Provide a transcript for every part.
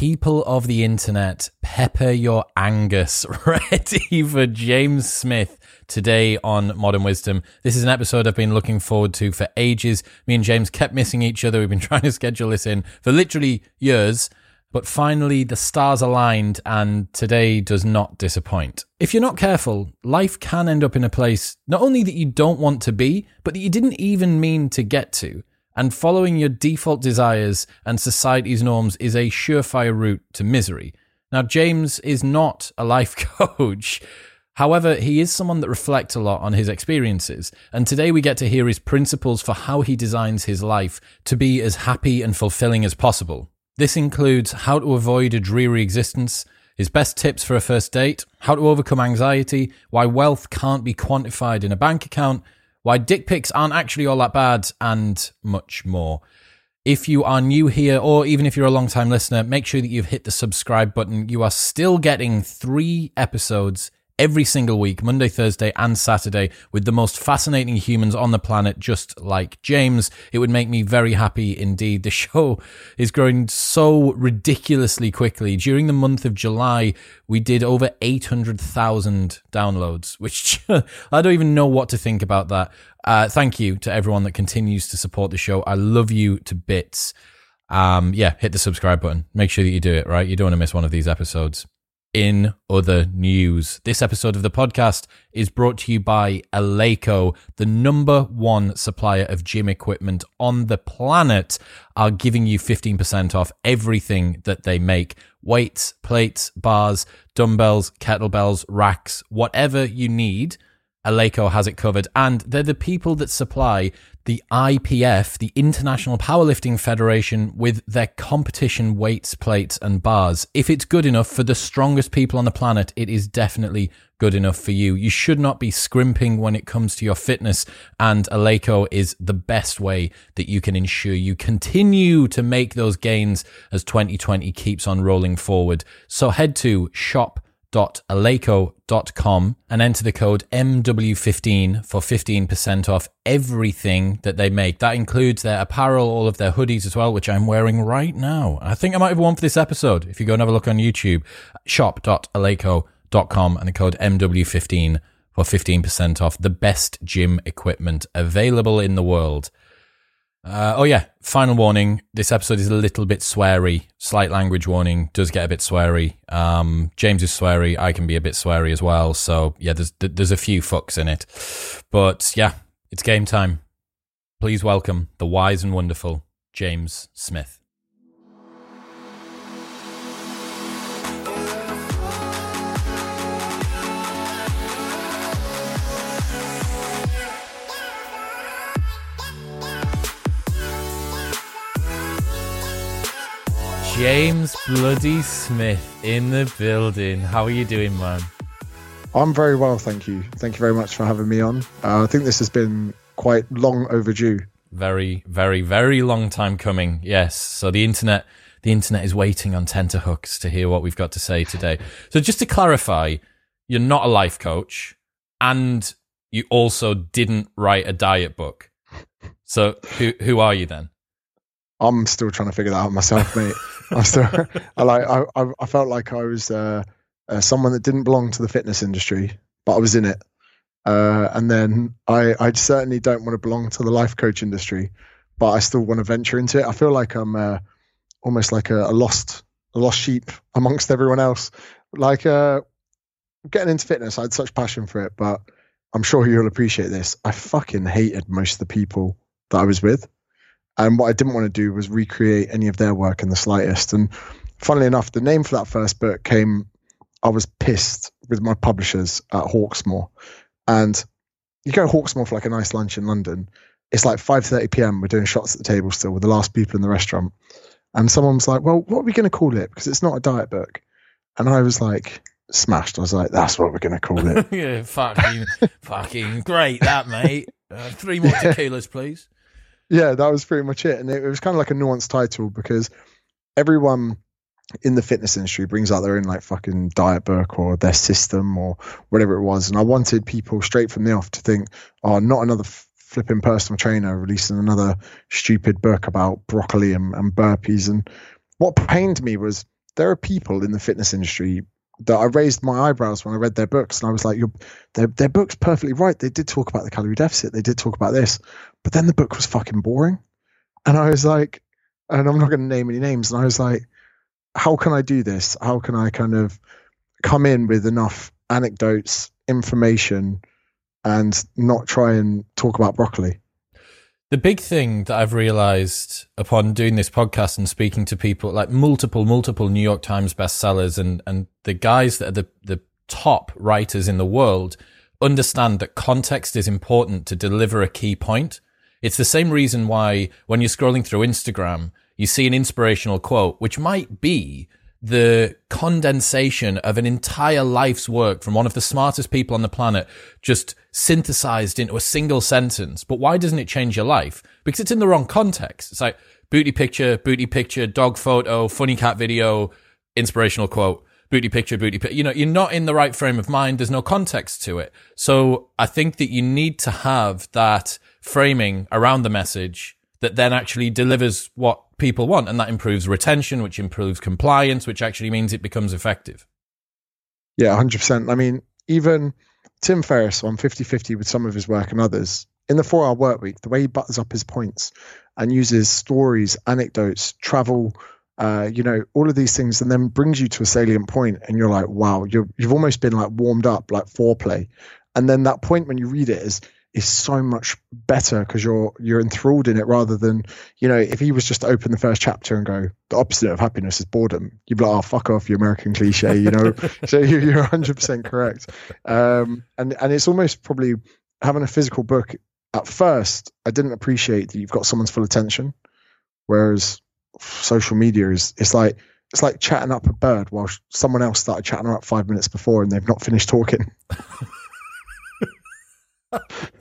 people of the internet, pepper your Angus ready for James Smith today on Modern Wisdom. This is an episode I've been looking forward to for ages. Me and James kept missing each other. We've been trying to schedule this in for literally years. But finally, the stars aligned, and today does not disappoint. If you're not careful, life can end up in a place not only that you don't want to be, but that you didn't even mean to get to. And following your default desires and society's norms is a surefire route to misery. Now, James is not a life coach. However, he is someone that reflects a lot on his experiences, and today we get to hear his principles for how he designs his life to be as happy and fulfilling as possible. This includes how to avoid a dreary existence, his best tips for a first date, how to overcome anxiety, why wealth can't be quantified in a bank account, why dick pics aren't actually all that bad, and much more. If you are new here, or even if you're a long time listener, make sure that you've hit the subscribe button. You are still getting three episodes every single week, Monday, Thursday, and Saturday, with the most fascinating humans on the planet, just like James. It would make me very happy indeed. The show is growing so ridiculously quickly. During the month of July, we did over 800,000 downloads, which I don't even know what to think about that. Uh, thank you to everyone that continues to support the show. I love you to bits. Um, yeah, hit the subscribe button. Make sure that you do it, right? You don't want to miss one of these episodes. In other news, this episode of the podcast is brought to you by Eleiko, the number one supplier of gym equipment on the planet, are giving you 15% off everything that they make weights, plates, bars, dumbbells, kettlebells, racks, whatever you need. Eleiko has it covered, and they're the people that supply the IPF, the International Powerlifting Federation, with their competition weights, plates, and bars. If it's good enough for the strongest people on the planet, it is definitely good enough for you. You should not be scrimping when it comes to your fitness, and Eleiko is the best way that you can ensure you continue to make those gains as 2020 keeps on rolling forward. So head to shop shop.eleiko.com and enter the code MW15 for 15% off everything that they make. That includes their apparel, all of their hoodies as well, which I'm wearing right now. I think I might have one for this episode. If you go and have a look on YouTube, shop.eleiko.com and the code MW15 for 15% off the best gym equipment available in the world. Uh, oh yeah, final warning. This episode is a little bit sweary. Slight language warning. Does get a bit sweary. Um, James is sweary. I can be a bit sweary as well. So yeah, there's there's a few fucks in it. But yeah, it's game time. Please welcome the wise and wonderful James Smith. James Bloody Smith in the building. How are you doing, man? I'm very well, thank you. Thank you very much for having me on. Uh, I think this has been quite long overdue. Very, very, very long time coming. Yes. So the internet, the internet is waiting on tenterhooks to hear what we've got to say today. So just to clarify, you're not a life coach, and you also didn't write a diet book. So who who are you then? I'm still trying to figure that out myself, mate. I still, I like, I, I felt like I was uh, uh, someone that didn't belong to the fitness industry, but I was in it. Uh, and then I, I certainly don't want to belong to the life coach industry, but I still want to venture into it. I feel like I'm uh, almost like a, a, lost, a lost sheep amongst everyone else. Like uh, getting into fitness, I had such passion for it, but I'm sure you'll appreciate this. I fucking hated most of the people that I was with. And what I didn't want to do was recreate any of their work in the slightest. And funnily enough, the name for that first book came, I was pissed with my publishers at Hawksmoor. And you go to Hawksmoor for like a nice lunch in London. It's like 5.30 p.m. We're doing shots at the table still with the last people in the restaurant. And someone was like, well, what are we going to call it? Because it's not a diet book. And I was like, smashed. I was like, that's what we're going to call it. yeah, fucking, fucking great, that, mate. Uh, three more tequilas, please yeah, that was pretty much it. And it, it was kind of like a nuanced title because everyone in the fitness industry brings out their own like fucking diet book or their system or whatever it was. And I wanted people straight from the off to think, oh, not another flipping personal trainer releasing another stupid book about broccoli and, and burpees. And what pained me was there are people in the fitness industry that I raised my eyebrows when I read their books, and I was like, "Your their their book's perfectly right. They did talk about the calorie deficit. They did talk about this, but then the book was fucking boring." And I was like, and I'm not going to name any names, and I was like, "How can I do this? How can I kind of come in with enough anecdotes, information, and not try and talk about broccoli?" The big thing that I've realized upon doing this podcast and speaking to people like multiple, multiple New York Times bestsellers and, and the guys that are the, the top writers in the world understand that context is important to deliver a key point. It's the same reason why when you're scrolling through Instagram, you see an inspirational quote, which might be the condensation of an entire life's work from one of the smartest people on the planet just synthesized into a single sentence. But why doesn't it change your life? Because it's in the wrong context. It's like booty picture, booty picture, dog photo, funny cat video, inspirational quote. Booty picture, booty picture. You know, you're not in the right frame of mind. There's no context to it. So I think that you need to have that framing around the message that then actually delivers what people want. And that improves retention, which improves compliance, which actually means it becomes effective. Yeah, 100%. I mean, even Tim Ferriss on 50 50 with some of his work and others, in the four hour work week, the way he butters up his points and uses stories, anecdotes, travel, uh, you know, all of these things, and then brings you to a salient point, and you're like, wow, you have almost been like warmed up, like foreplay. And then that point when you read it is is so much better because you're you're enthralled in it rather than you know if he was just to open the first chapter and go the opposite of happiness is boredom you'd be like oh fuck off you American cliche you know? So you're 100 percent correct. Um, and and it's almost probably having a physical book at first I didn't appreciate that you've got someone's full attention whereas social media is it's like it's like chatting up a bird while someone else started chatting up five minutes before and they've not finished talking yeah,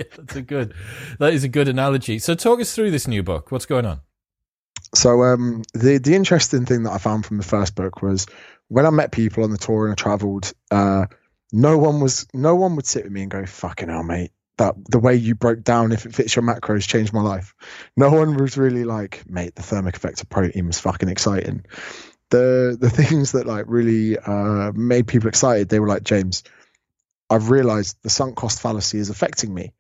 that's a good. That is a good analogy. So, talk us through this new book. What's going on? So, um, the the interesting thing that I found from the first book was when I met people on the tour and I travelled. Uh, no one was no one would sit with me and go, "Fucking hell, mate." That the way you broke down, if it fits your macros, changed my life. No one was really like, mate, the thermic effect of protein was fucking exciting. The the things that like really uh, made people excited, they were like, James, I've realized the sunk cost fallacy is affecting me.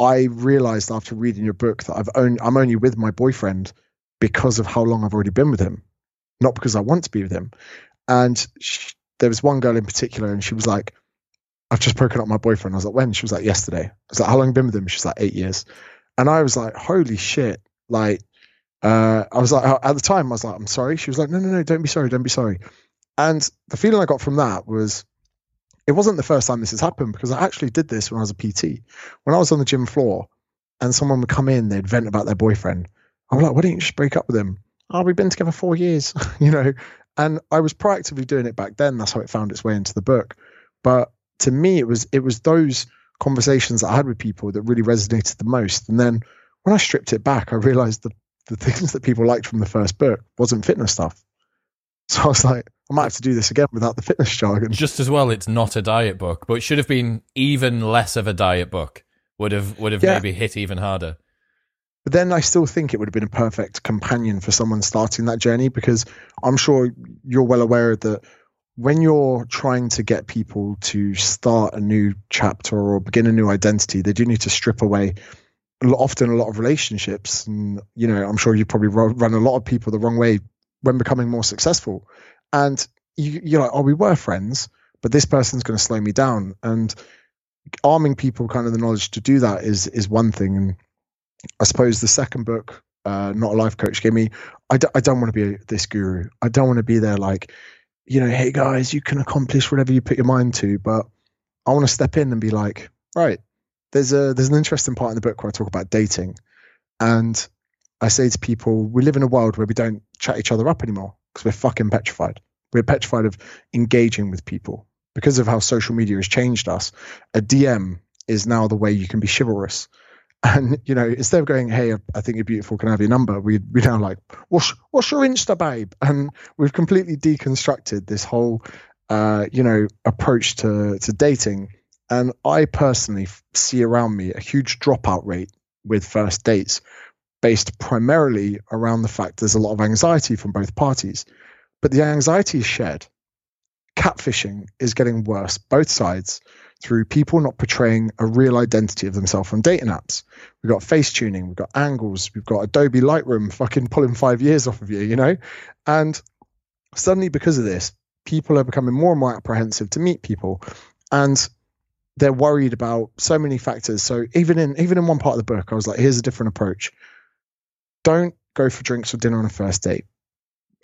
I realized after reading your book that I've only, I'm only with my boyfriend because of how long I've already been with him, not because I want to be with him. And she, there was one girl in particular, and she was like, I've just broken up my boyfriend. I was like, when? She was like, yesterday. I was like, how long you been with him? She's like, eight years. And I was like, holy shit. Like, uh, I was like, at the time, I was like, I'm sorry. She was like, no, no, no, don't be sorry. Don't be sorry. And the feeling I got from that was, it wasn't the first time this has happened because I actually did this when I was a PT. When I was on the gym floor and someone would come in, they'd vent about their boyfriend. I'm like, why don't you just break up with him? Oh, we've been together four years, you know. And I was proactively doing it back then. That's how it found its way into the book. But to me, it was it was those conversations that I had with people that really resonated the most. And then when I stripped it back, I realized that the things that people liked from the first book wasn't fitness stuff. So I was like, I might have to do this again without the fitness jargon. Just as well, it's not a diet book, but it should have been even less of a diet book. Would have would have yeah. maybe hit even harder. But then I still think it would have been a perfect companion for someone starting that journey because I'm sure you're well aware that when you're trying to get people to start a new chapter or begin a new identity, they do need to strip away often a lot of relationships. And, you know, I'm sure you probably run a lot of people the wrong way when becoming more successful. And you, you're like, oh, we were friends, but this person's going to slow me down. And arming people kind of the knowledge to do that is is one thing. And I suppose the second book, uh, not a life coach, gave me. I d- I don't want to be this guru. I don't want to be there like, you know, hey guys, you can accomplish whatever you put your mind to. But I want to step in and be like, right, there's a there's an interesting part in the book where I talk about dating, and I say to people, we live in a world where we don't chat each other up anymore because we're fucking petrified. We're petrified of engaging with people because of how social media has changed us. A DM is now the way you can be chivalrous. And you know, instead of going, "Hey, I think you're beautiful. Can I have your number?" We we now like, "What's what's your Insta, babe?" And we've completely deconstructed this whole, uh, you know, approach to to dating. And I personally see around me a huge dropout rate with first dates based primarily around the fact there's a lot of anxiety from both parties. but the anxiety is shared. Catfishing is getting worse, both sides, through people not portraying a real identity of themselves on dating apps. We've got face tuning, we've got angles, we've got Adobe Lightroom fucking pulling five years off of you, you know? And suddenly, because of this, people are becoming more and more apprehensive to meet people. And they're worried about so many factors. So even in even in one part of the book, I was like, here's a different approach. Don't go for drinks or dinner on a first date.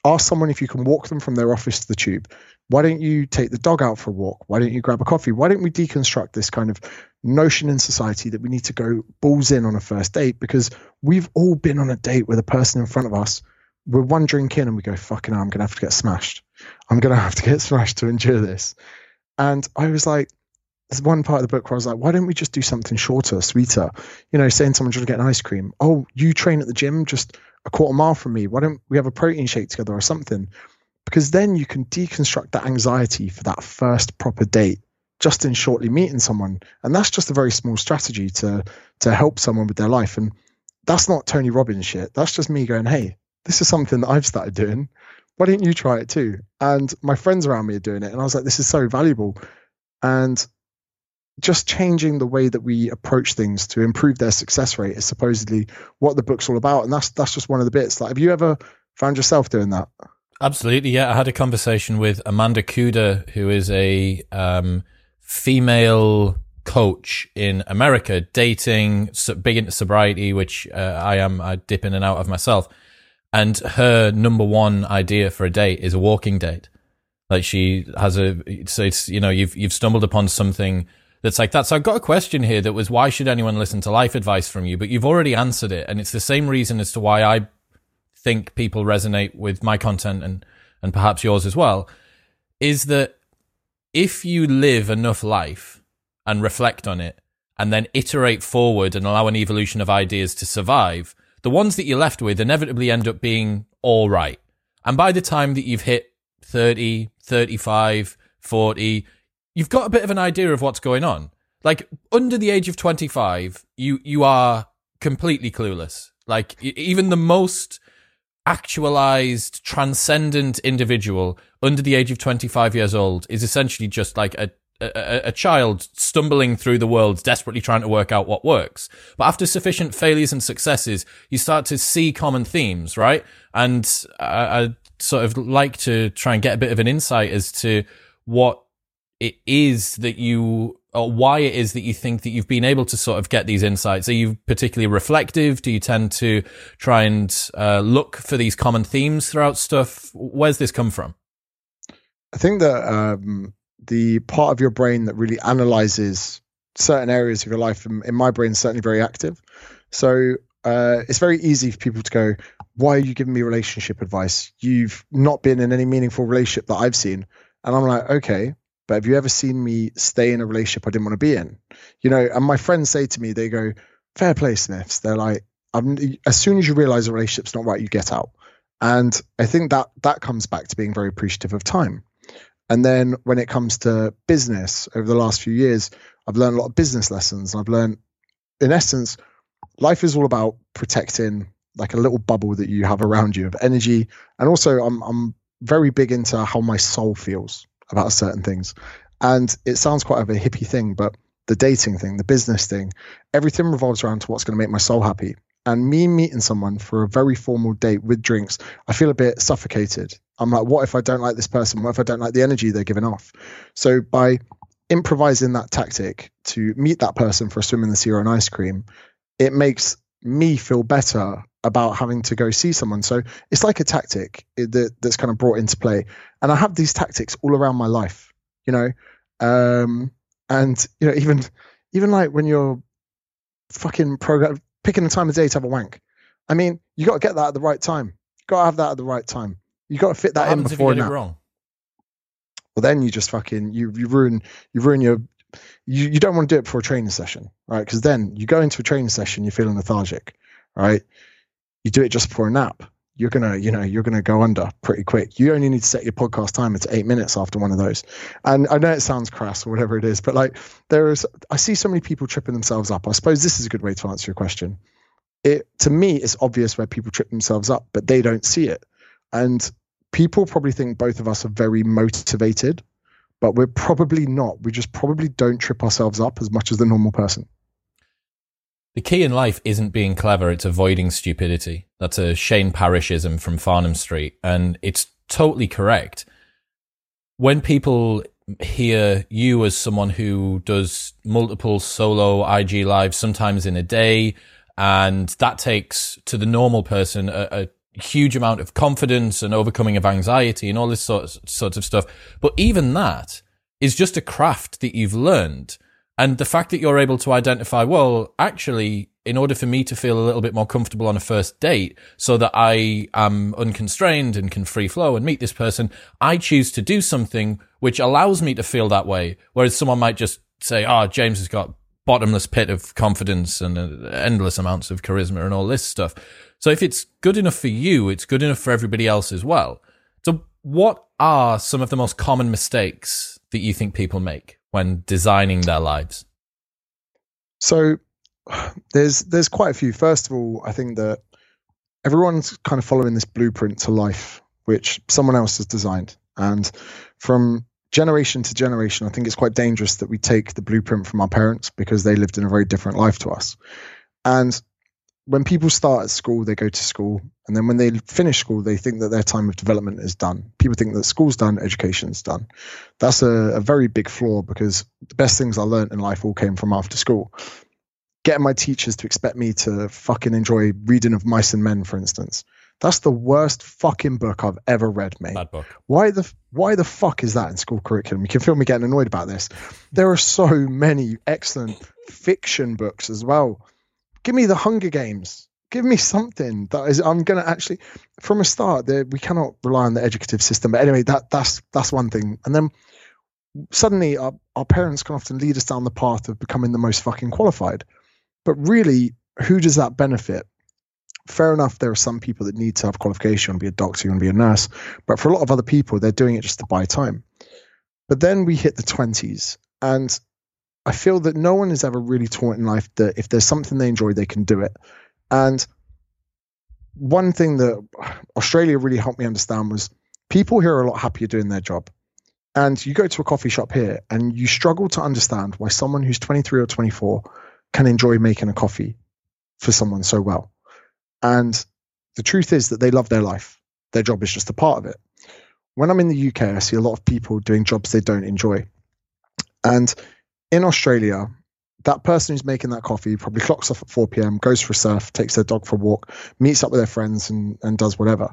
Ask someone if you can walk them from their office to the tube. Why don't you take the dog out for a walk? Why don't you grab a coffee? Why don't we deconstruct this kind of notion in society that we need to go balls in on a first date? Because we've all been on a date with a person in front of us. We're one drink in and we go, fucking hell, I'm going to have to get smashed. I'm going to have to get smashed to endure this. And I was like, there's one part of the book where I was like, why don't we just do something shorter, sweeter? You know, saying someone's trying to get an ice cream. Oh, you train at the gym just a quarter mile from me. Why don't we have a protein shake together or something? Because then you can deconstruct that anxiety for that first proper date just in shortly meeting someone. And that's just a very small strategy to to help someone with their life. And that's not Tony Robbins shit. That's just me going, hey, this is something that I've started doing. Why don't you try it too? And my friends around me are doing it. And I was like, this is so valuable. And just changing the way that we approach things to improve their success rate is supposedly what the book's all about. And that's that's just one of the bits. Like have you ever found yourself doing that? Absolutely yeah. I had a conversation with amanda kuda who is a um, female coach in america dating big into sobriety which uh, i am i dip in and out of myself. And her number one idea for a date is a walking date. Like she has a so it's you know you've you've stumbled upon something that's like that. So I've got a question here that was why should anyone listen to life advice from you? But you've already answered it. And it's the same reason as to why I think people resonate with my content and, and perhaps yours as well, is that if you live enough life and reflect on it and then iterate forward and allow an evolution of ideas to survive, the ones that you're left with inevitably end up being all right. And by the time that you've hit 30, 35, 40, you've got a bit of an idea of what's going on. Like under the age of 25, you you are completely clueless. Like even the most actualized transcendent individual under the age of 25 years old is essentially just like a a, a, child stumbling through the world, desperately trying to work out what works. But after sufficient failures and successes, you start to see common themes, right? And I, I sort of like to try and get a bit of an insight as to what it is that you or why it is that you think that you've been able to sort of get these insights. Are you particularly reflective? Do you tend to try and uh, look for these common themes throughout stuff? Where's this come from? I think that um, the part of your brain that really analyzes certain areas of your life, in, my brain, is certainly very active. So uh, it's very easy for people to go, "Why are you giving me relationship advice? You've not been in any meaningful relationship that I've seen." And I'm like, okay, but have you ever seen me stay in a relationship I didn't want to be in? You know, and my friends say to me, they go, fair play, Smiths. They're like, as soon as you realize a relationship's not right, you get out. And I think that that comes back to being very appreciative of time. And then when it comes to business over the last few years, I've learned a lot of business lessons. I've learned, in essence, life is all about protecting like a little bubble that you have around you of energy. And also, I'm, I'm very big into how my soul feels about certain things. And it sounds quite of a hippie thing, but the dating thing, the business thing, everything revolves around to what's going to make my soul happy. And me meeting someone for a very formal date with drinks, I feel a bit suffocated. I'm like, what if I don't like this person? What if I don't like the energy they're giving off? So by improvising that tactic to meet that person for a swim in the sea or an ice cream, it makes me feel better about having to go see someone. So it's like a tactic that, that's kind of brought into play. And I have these tactics all around my life, you know. Um, and you know, even even like when you're fucking program picking the time of day to have a wank. I mean, you got to get that at the right time. You got to have that at the right time. You got to fit that what in before if you get it wrong. Well, then you just fucking you you ruin you ruin your you, you don't want to do it before a training session, right? Because then you go into a training session, you're feeling lethargic, right? You do it just before a nap, you're gonna, you know, you're gonna go under pretty quick. You only need to set your podcast timer to eight minutes after one of those. And I know it sounds crass or whatever it is, but like there is, I see so many people tripping themselves up. I suppose this is a good way to answer your question. It to me, it's obvious where people trip themselves up, but they don't see it. And people probably think both of us are very motivated, but we're probably not. We just probably don't trip ourselves up as much as the normal person. The key in life isn't being clever, it's avoiding stupidity. That's a Shane Parrishism from Farnham Street, and it's totally correct. When people hear you as someone who does multiple solo IG lives, sometimes in a day, and that takes to the normal person a, a huge amount of confidence and overcoming of anxiety and all this sort sorts of stuff. But even that is just a craft that you've learned. And the fact that you're able to identify, well, actually, in order for me to feel a little bit more comfortable on a first date so that I am unconstrained and can free flow and meet this person, I choose to do something which allows me to feel that way. Whereas someone might just say, oh, James has got bottomless pit of confidence and uh, endless amounts of charisma and all this stuff. So if it's good enough for you, it's good enough for everybody else as well. So what are some of the most common mistakes that you think people make when designing their lives? So there's there's quite a few. First of all, I think that everyone's kind of following this blueprint to life, which someone else has designed. And from generation to generation, I think it's quite dangerous that we take the blueprint from our parents because they lived in a very different life to us. And when people start at school, they go to school, and then when they finish school, they think that their time of development is done. People think that school's done, education's done. That's a, a very big flaw because the best things I learned in life all came from after school. Getting my teachers to expect me to fucking enjoy reading of Mice and Men, for instance. That's the worst fucking book I've ever read, mate. Bad book. Why the why the fuck is that in school curriculum? You can feel me getting annoyed about this. There are so many excellent fiction books as well give me the Hunger Games. Give me something that is. I'm going to actually, from a start, there we cannot rely on the educative system. But anyway, that that's that's one thing. And then suddenly, our our parents can often lead us down the path of becoming the most fucking qualified. But really, who does that benefit? Fair enough, there are some people that need to have qualification, be a doctor, you want to be a nurse. But for a lot of other people, they're doing it just to buy time. But then we hit the 20s, and I feel that no one is ever really taught in life that if there's something they enjoy, they can do it. And one thing that Australia really helped me understand was people here are a lot happier doing their job. And you go to a coffee shop here and you struggle to understand why someone who's 23 or 24 can enjoy making a coffee for someone so well. And the truth is that they love their life. Their job is just a part of it. When I'm in the UK, I see a lot of people doing jobs they don't enjoy. And in Australia, that person who's making that coffee probably clocks off at 4 p.m., goes for a surf, takes their dog for a walk, meets up with their friends, and, and does whatever.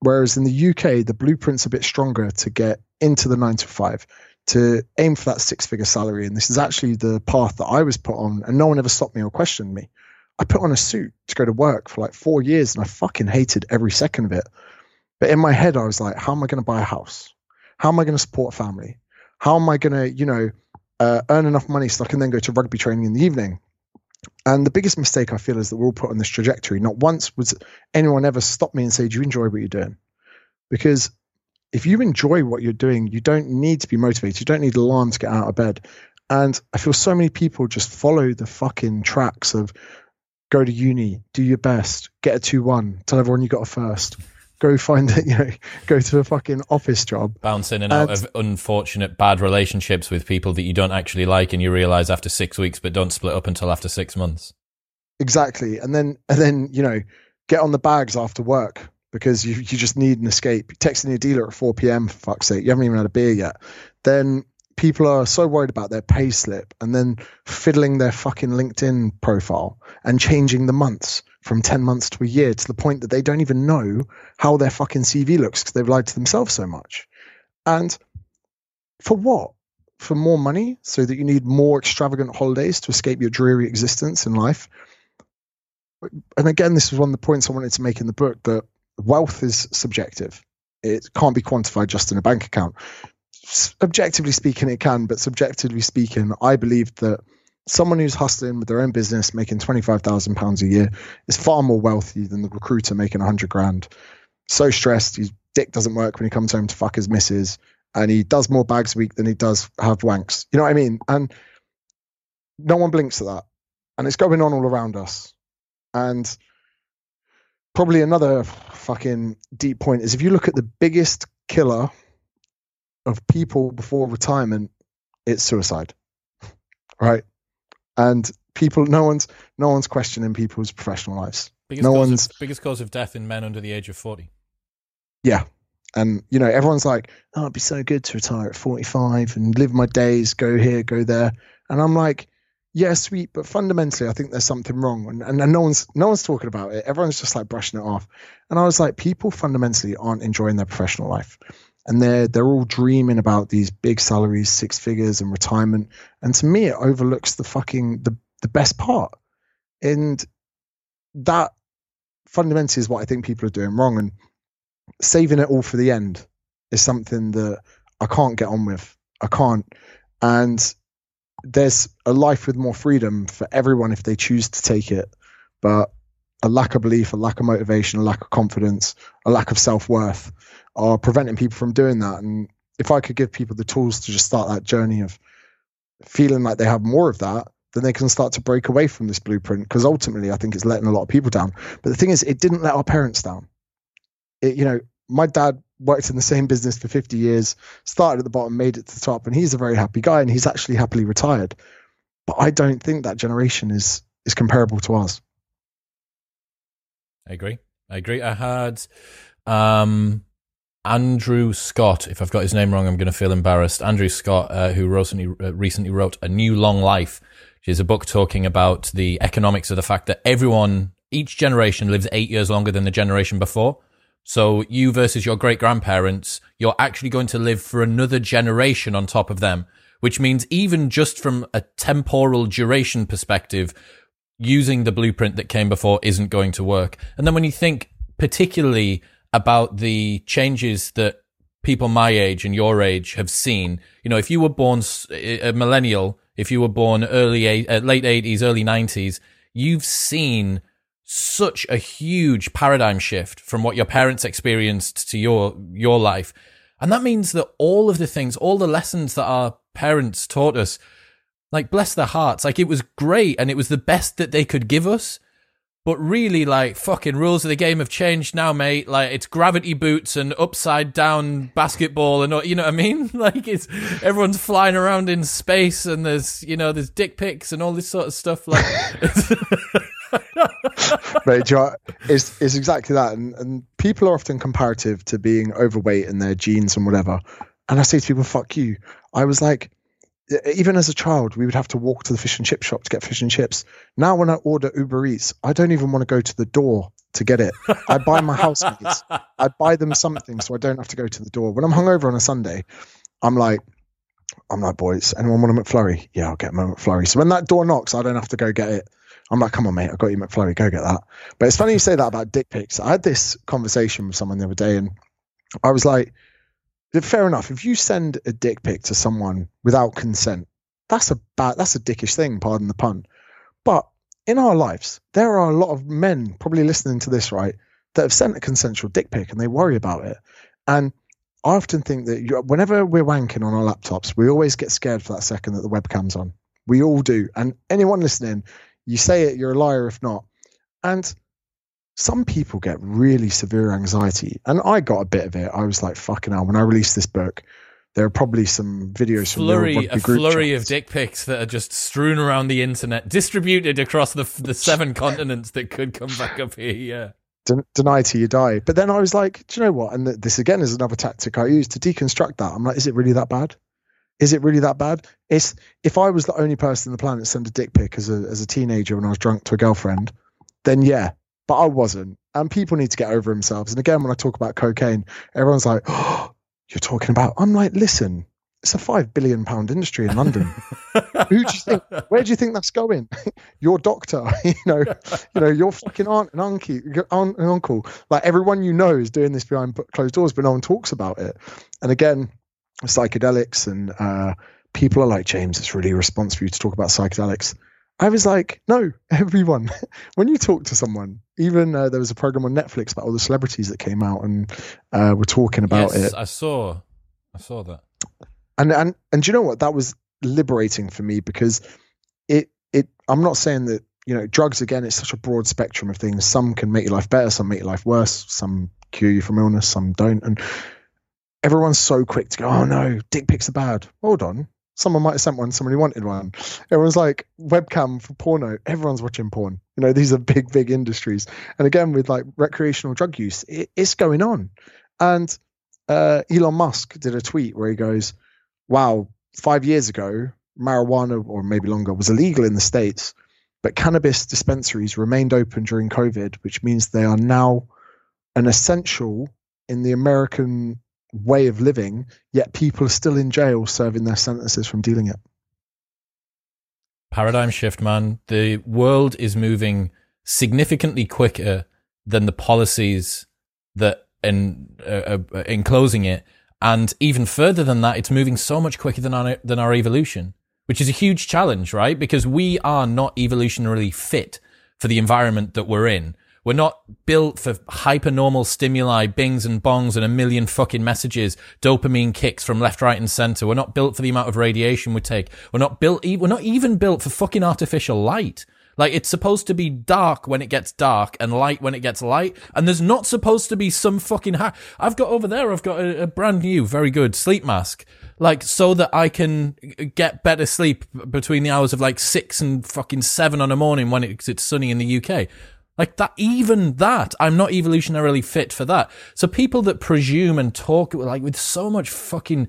Whereas in the UK, the blueprint's a bit stronger to get into the nine to five, to aim for that six figure salary. And this is actually the path that I was put on, and no one ever stopped me or questioned me. I put on a suit to go to work for like four years, and I fucking hated every second of it. But in my head, I was like, how am I going to buy a house? How am I going to support a family? How am I going to, you know, uh, earn enough money so I can then go to rugby training in the evening. And the biggest mistake I feel is that we're all put on this trajectory. Not once was anyone ever stop me and say, Do you enjoy what you're doing? Because if you enjoy what you're doing, you don't need to be motivated. You don't need alarm to get out of bed. And I feel so many people just follow the fucking tracks of go to uni, do your best, get a 2 1, tell everyone you got a first go find it, you know, go to a fucking office job. Bounce in and, and out of unfortunate bad relationships with people that you don't actually like and you realize after six weeks, but don't split up until after six months. Exactly. And then, and then, you know, get on the bags after work because you, you just need an escape. Texting your dealer at 4 p.m. for fuck's sake. You haven't even had a beer yet. Then people are so worried about their pay slip and then fiddling their fucking LinkedIn profile and changing the months from 10 months to a year to the point that they don't even know how their fucking CV looks because they've lied to themselves so much. And for what? For more money so that you need more extravagant holidays to escape your dreary existence in life. And again, this is one of the points I wanted to make in the book that wealth is subjective. It can't be quantified just in a bank account. Objectively speaking, it can, but subjectively speaking, I believe that someone who's hustling with their own business, making twenty five thousand pounds a year, is far more wealthy than the recruiter making a hundred grand. So stressed, his dick doesn't work when he comes home to fuck his missus, and he does more bags a week than he does have wanks. You know what I mean? And no one blinks at that, and it's going on all around us. And probably another fucking deep point is if you look at the biggest killer of people before retirement, it's suicide, right? And people, no one's no one's questioning people's professional lives. Biggest no one's of, biggest cause of death in men under the age of forty. yeah. And you know, everyone's like, "Oh, it'd be so good to retire at 45 and live my days, go here, go there." And I'm like, "Yeah, sweet, but fundamentally, I think there's something wrong." And, and and no one's no one's talking about it. Everyone's just like brushing it off. And I was like, people fundamentally aren't enjoying their professional life, and they're they're all dreaming about these big salaries, six figures, and retirement. And to me, it overlooks the fucking the the best part. And that fundamentally is what I think people are doing wrong. And saving it all for the end is something that I can't get on with. I can't. And there's a life with more freedom for everyone if they choose to take it. But a lack of belief, a lack of motivation, a lack of confidence, a lack of self worth are preventing people from doing that. And if I could give people the tools to just start that journey of feeling like they have more of that, then they can start to break away from this blueprint. Because ultimately, I think it's letting a lot of people down. But the thing is, it didn't let our parents down. It, you know, my dad worked in the same business for 50 years, started at the bottom, made it to the top, and he's a very happy guy, and he's actually happily retired. But I don't think that generation is is comparable to ours. I agree. I agree. I had um, Andrew Scott. If I've got his name wrong, I'm going to feel embarrassed. Andrew Scott, uh, who recently uh, recently wrote A New Long Life, which is a book talking about the economics of the fact that everyone, each generation, lives eight years longer than the generation before. So you versus your great grandparents, you're actually going to live for another generation on top of them, which means even just from a temporal duration perspective, using the blueprint that came before isn't going to work. And then when you think particularly about the changes that people my age and your age have seen, you know, if you were born a millennial, if you were born early, uh, late 80s, early 90s, you've seen such a huge paradigm shift from what your parents experienced to your your life. And that means that all of the things all the lessons that our parents taught us like bless their hearts like it was great and it was the best that they could give us but really like fucking rules of the game have changed now mate like it's gravity boots and upside down basketball and you know what i mean like it's everyone's flying around in space and there's you know there's dick pics and all this sort of stuff like know, it's, it's exactly that. And, and people are often comparative to being overweight and their genes and whatever. And I say to people, fuck you. I was like, even as a child, we would have to walk to the fish and chip shop to get fish and chips. Now, when I order Uber Eats, I don't even want to go to the door to get it. I buy my housemates, I buy them something so I don't have to go to the door. When I'm hungover on a Sunday, I'm like, I'm like, boys, anyone want a McFlurry? Yeah, I'll get my McFlurry. So when that door knocks, I don't have to go get it. I'm like, come on, mate, I got you McFlurry, go get that. But it's funny you say that about dick pics. I had this conversation with someone the other day, and I was like, fair enough. If you send a dick pic to someone without consent, that's a bad, that's a dickish thing. Pardon the pun. But in our lives, there are a lot of men probably listening to this, right, that have sent a consensual dick pic and they worry about it. And I often think that you, whenever we're wanking on our laptops, we always get scared for that second that the webcam's on. We all do. And anyone listening, you say it, you're a liar if not. And some people get really severe anxiety. And I got a bit of it. I was like, fucking hell, when I released this book, there are probably some videos flurry, from a flurry of dick pics that are just strewn around the internet, distributed across the the seven continents that could come back up here. Yeah. Den- deny till you die. But then I was like, do you know what? And th- this again is another tactic I use to deconstruct that. I'm like, is it really that bad? Is it really that bad? It's if I was the only person on the planet to send a dick pic as a as a teenager when I was drunk to a girlfriend, then yeah. But I wasn't. And people need to get over themselves. And again, when I talk about cocaine, everyone's like, oh, you're talking about I'm like, listen, it's a five billion pound industry in London. Who do you think? Where do you think that's going? your doctor, you know, you know, your fucking aunt and uncle, aunt and uncle. Like everyone you know is doing this behind closed doors, but no one talks about it. And again, psychedelics and uh, people are like James, it's really irresponsible for you to talk about psychedelics. I was like, no, everyone. when you talk to someone, even uh, there was a program on Netflix about all the celebrities that came out and uh, were talking about yes, it. I saw, I saw that. And and and do you know what? That was liberating for me because it it. I'm not saying that you know, drugs again, it's such a broad spectrum of things. Some can make your life better, some make your life worse, some cure you from illness, some don't. And everyone's so quick to go, oh no, dick pics are bad. Hold on. Someone might have sent one, somebody wanted one. Everyone's like, webcam for porno, everyone's watching porn. You know, these are big, big industries. And again, with like recreational drug use, it, it's going on. And uh, Elon Musk did a tweet where he goes, wow, five years ago, marijuana, or maybe longer, was illegal in the States, but cannabis dispensaries remained open during COVID, which means they are now an essential in the American way of living, yet people are still in jail serving their sentences from dealing it. Paradigm shift, man. The world is moving significantly quicker than the policies that in uh, uh, enclosing it, and even further than that, it's moving so much quicker than our than our evolution, which is a huge challenge, right? Because we are not evolutionarily fit for the environment that we're in. We're not built for hypernormal stimuli, bings and bongs and a million fucking messages, dopamine kicks from left, right and center. We're not built for the amount of radiation we take. We're not built, we're not even built for fucking artificial light. Like it's supposed to be dark when it gets dark and light when it gets light. And there's not supposed to be some fucking I've got over there, I've got a, a brand new, very good sleep mask. Like so that I can get better sleep between the hours of like six and fucking seven on a morning when it's, it's sunny in the UK. Like that, even that, I'm not evolutionarily fit for that. So people that presume and talk like with so much fucking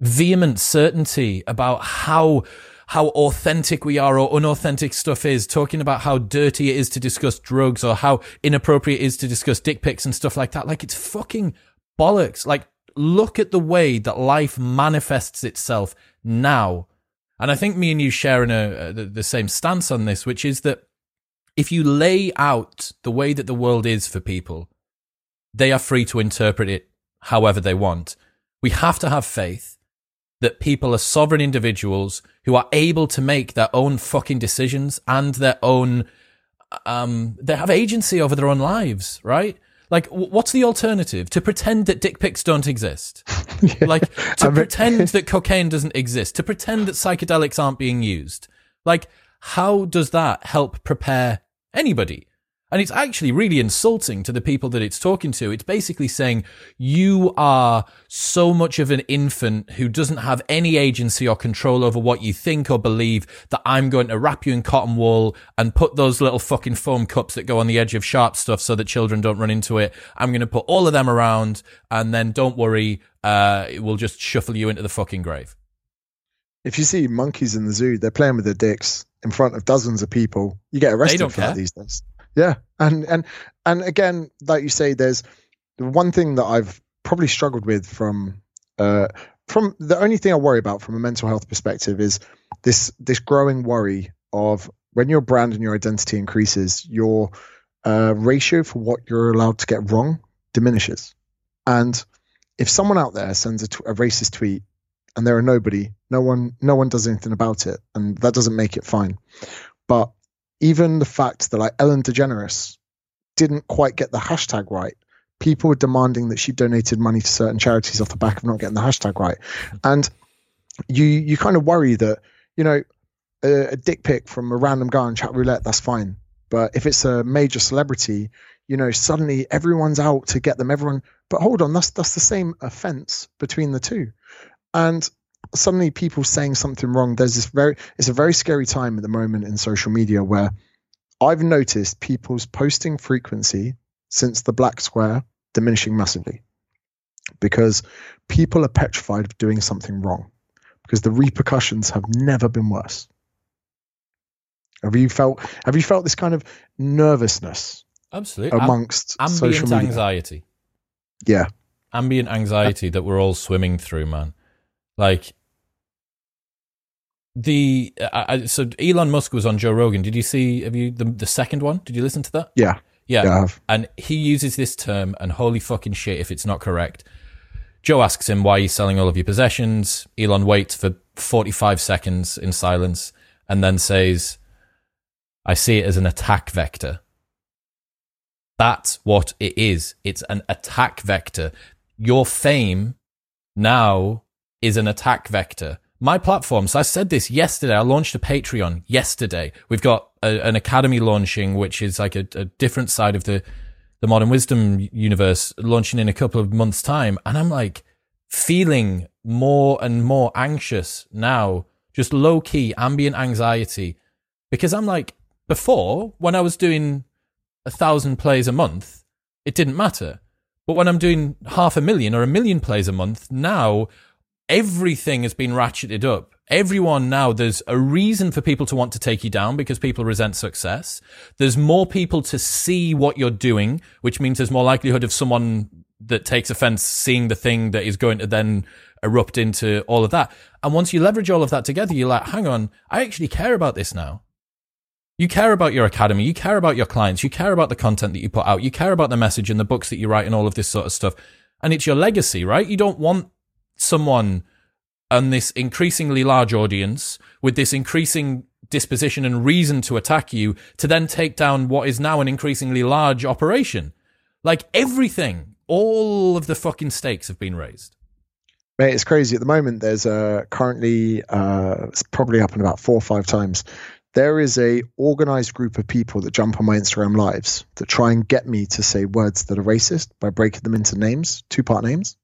vehement certainty about how how authentic we are or unauthentic stuff is, talking about how dirty it is to discuss drugs or how inappropriate it is to discuss dick pics and stuff like that. Like it's fucking bollocks. Like look at the way that life manifests itself now. And I think me and you sharing in a, the, the same stance on this, which is that if you lay out the way that the world is for people, they are free to interpret it however they want. We have to have faith that people are sovereign individuals who are able to make their own fucking decisions and their own, um, they have agency over their own lives, right? Like, what's the alternative? To pretend that dick pics don't exist? yeah. Like, to pretend that cocaine doesn't exist? To pretend that psychedelics aren't being used? Like, how does that help prepare anybody. And it's actually really insulting to the people that it's talking to. It's basically saying you are so much of an infant who doesn't have any agency or control over what you think or believe that I'm going to wrap you in cotton wool and put those little fucking foam cups that go on the edge of sharp stuff so that children don't run into it. I'm going to put all of them around and then don't worry, uh, it will just shuffle you into the fucking grave. If you see monkeys in the zoo, they're playing with their dicks in front of dozens of people, you get arrested for care. that these days. Yeah, and and and again, like you say, there's the one thing that I've probably struggled with from uh, from the only thing I worry about from a mental health perspective is this this growing worry of when your brand and your identity increases, your uh, ratio for what you're allowed to get wrong diminishes. And if someone out there sends a, t- a racist tweet and there are nobody, no one, no one does anything about it, and that doesn't make it fine. But even the fact that like Ellen DeGeneres didn't quite get the hashtag right, people were demanding that she donated money to certain charities off the back of not getting the hashtag right, and you you kind of worry that you know a, a dick pic from a random guy on chat roulette that's fine, but if it's a major celebrity, you know suddenly everyone's out to get them. Everyone, but hold on, that's that's the same offense between the two and suddenly people saying something wrong. There's this very it's a very scary time at the moment in social media where i've noticed people's posting frequency since the black square diminishing massively because people are petrified of doing something wrong because the repercussions have never been worse. Have you felt have you felt this kind of nervousness absolutely. Amongst Am- ambient anxiety. Yeah. Ambient anxiety that we're all swimming through man like the I, so Elon Musk was on Joe Rogan. Did you see? Have you the the second one? Did you listen to that? Yeah, yeah. yeah and he uses this term, and holy fucking shit, if it's not correct. Joe asks him why he's selling all of your possessions. Elon waits for forty five seconds in silence, and then says, "I see it as an attack vector." That's what it is. It's an attack vector. Your fame now is an attack vector. My platform, so I said this yesterday, I launched a Patreon yesterday. We've got a, an academy launching, which is like a, a different side of the the modern wisdom universe, launching in a couple of months' time, and I'm like feeling more and more anxious now, just low key ambient anxiety, because I'm like before when I was doing a thousand plays a month, it didn't matter. But when I'm doing half a million or a million plays a month, now everything has been ratcheted up. Everyone now, there's a reason for people to want to take you down because people resent success. There's more people to see what you're doing, which means there's more likelihood of someone that takes offense seeing the thing that is going to then erupt into all of that. And once you leverage all of that together, you're like, hang on, I actually care about this now. You care about your academy. You care about your clients. You care about the content that you put out. You care about the message and the books that you write and all of this sort of stuff. And it's your legacy, right? You don't want someone on this increasingly large audience with this increasing disposition and reason to attack you to then take down what is now an increasingly large operation. Like everything, all of the fucking stakes have been raised. Mate, it's crazy. At the moment, there's uh, currently, uh, it's probably in about four or five times there is a organized group of people that jump on my Instagram lives that try and get me to say words that are racist by breaking them into names, two part names.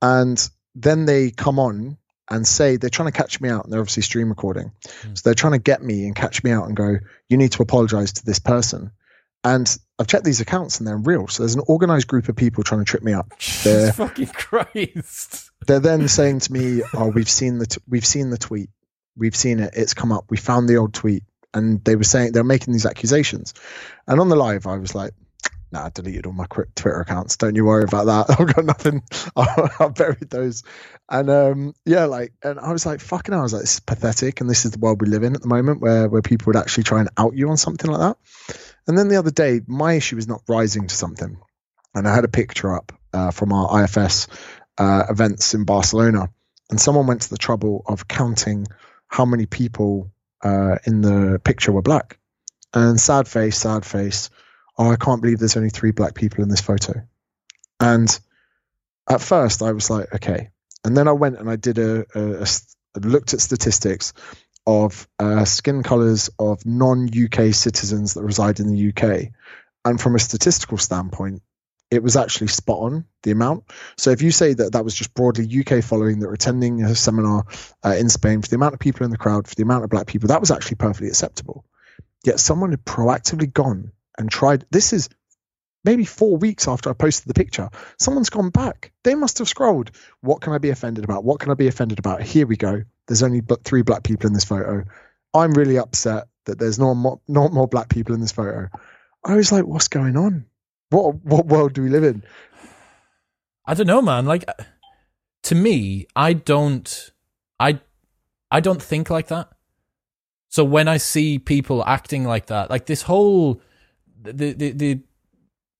And then they come on and say they're trying to catch me out and they're obviously stream recording. Mm. So they're trying to get me and catch me out and go, you need to apologize to this person. And I've checked these accounts and they're real. So there's an organized group of people trying to trip me up. They're fucking Christ. They're then saying to me, "Oh, we've seen the t- we've seen the tweet we've seen it. It's come up. We found the old tweet, and they were saying they're making these accusations. And on the live, I was like, "Nah, I deleted all my Twitter accounts. Don't you worry about that. I've got nothing. I've buried those." And um, yeah, like, and I was like, "Fucking,". I was like, "This is pathetic." And this is the world we live in at the moment, where where people would actually try and out you on something like that. And then the other day, my issue is not rising to something, and I had a picture up uh, from our IFS uh, events in Barcelona, and someone went to the trouble of counting how many people uh, in the picture were black. And sad face, sad face. Oh, I can't believe there's only three black people in this photo. And at first, I was like, okay. And then I went and I did a, a, a looked at statistics of uh, skin colors of non UK citizens that reside in the UK. And from a statistical standpoint, it was actually spot on the amount. So if you say that that was just broadly UK following that were attending a seminar uh, in Spain for the amount of people in the crowd, for the amount of black people, that was actually perfectly acceptable. Yet someone had proactively gone and tried. This is maybe four weeks after I posted the picture. Someone's gone back. They must have scrolled. What can I be offended about? What can I be offended about? Here we go. There's only three black people in this photo. I'm really upset that there's not more, not more black people in this photo. I was like, what's going on? What what world do we live in? I don't know, man. Like to me, I don't I I don't think like that. So when I see people acting like that, like this whole the the, the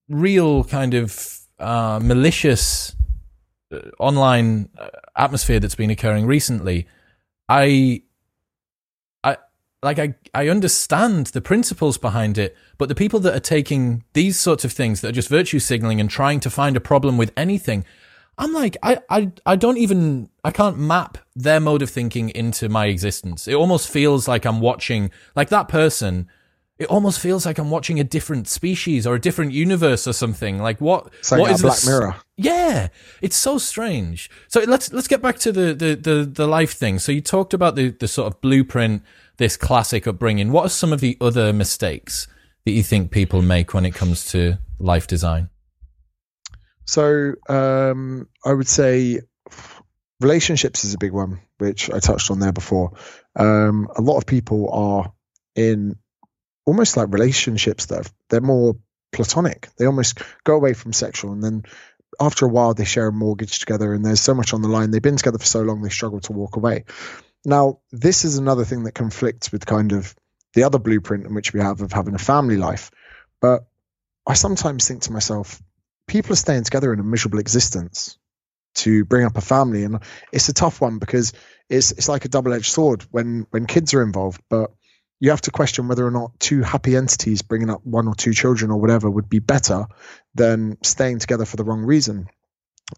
real kind of uh, malicious uh, online uh, atmosphere that's been occurring recently, I like I, I understand the principles behind it, but the people that are taking these sorts of things that are just virtue signaling and trying to find a problem with anything, I'm like, I, I, I don't even, I can't map their mode of thinking into my existence. It almost feels like I'm watching, like that person, it almost feels like I'm watching a different species or a different universe or something. Like what? Like what is Black this? Mirror. Yeah, it's so strange. So let's let's get back to the the the, the life thing. So you talked about the the sort of blueprint this classic upbringing, what are some of the other mistakes that you think people make when it comes to life design? So um, I would say relationships is a big one, which I touched on there before. Um, a lot of people are in almost like relationships that they're more platonic. They almost go away from sexual, and then after a while they share a mortgage together, and there's so much on the line. They've been together for so long they struggle to walk away. Now, this is another thing that conflicts with kind of the other blueprint in which we have of having a family life. But I sometimes think to myself, people are staying together in a miserable existence to bring up a family, and it's a tough one because it's it's like a double edged sword when when kids are involved, but you have to question whether or not two happy entities bringing up one or two children or whatever would be better than staying together for the wrong reason.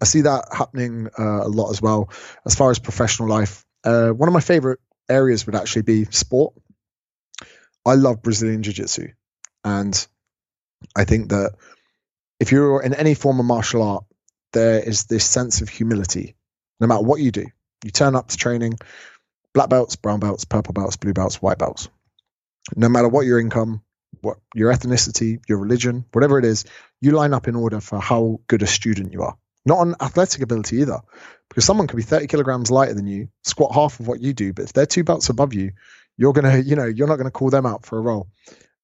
I see that happening uh, a lot as well. As far as professional life, uh, one of my favorite areas would actually be sport. I love Brazilian Jiu Jitsu. And I think that if you're in any form of martial art, there is this sense of humility, no matter what you do. You turn up to training, black belts, brown belts, purple belts, blue belts, white belts. No matter what your income, what your ethnicity, your religion, whatever it is, you line up in order for how good a student you are. Not on athletic ability either, because someone could be 30 kilograms lighter than you, squat half of what you do, but if they're two belts above you, you're gonna, you know, you're not gonna call them out for a roll.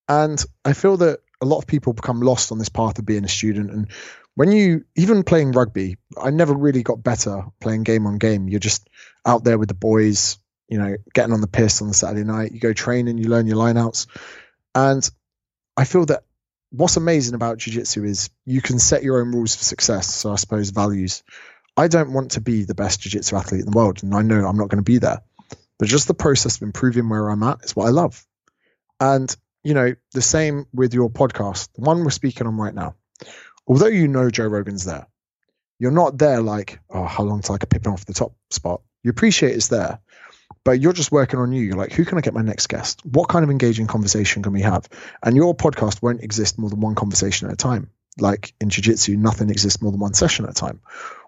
And I feel that a lot of people become lost on this path of being a student. And when you even playing rugby, I never really got better playing game on game. You're just out there with the boys, you know, getting on the piss on the Saturday night. You go training, you learn your lineouts. And I feel that what's amazing about jiu-jitsu is you can set your own rules for success. So I suppose values. I don't want to be the best jiu-jitsu athlete in the world, and I know I'm not going to be there. But just the process of improving where I'm at is what I love. And you know, the same with your podcast, the one we're speaking on right now. Although you know Joe Rogan's there, you're not there like, oh, how long till I can pick him off the top spot? You appreciate it's there, but you're just working on you. You're like, who can I get my next guest? What kind of engaging conversation can we have? And your podcast won't exist more than one conversation at a time. Like in jiu-jitsu, nothing exists more than one session at a time.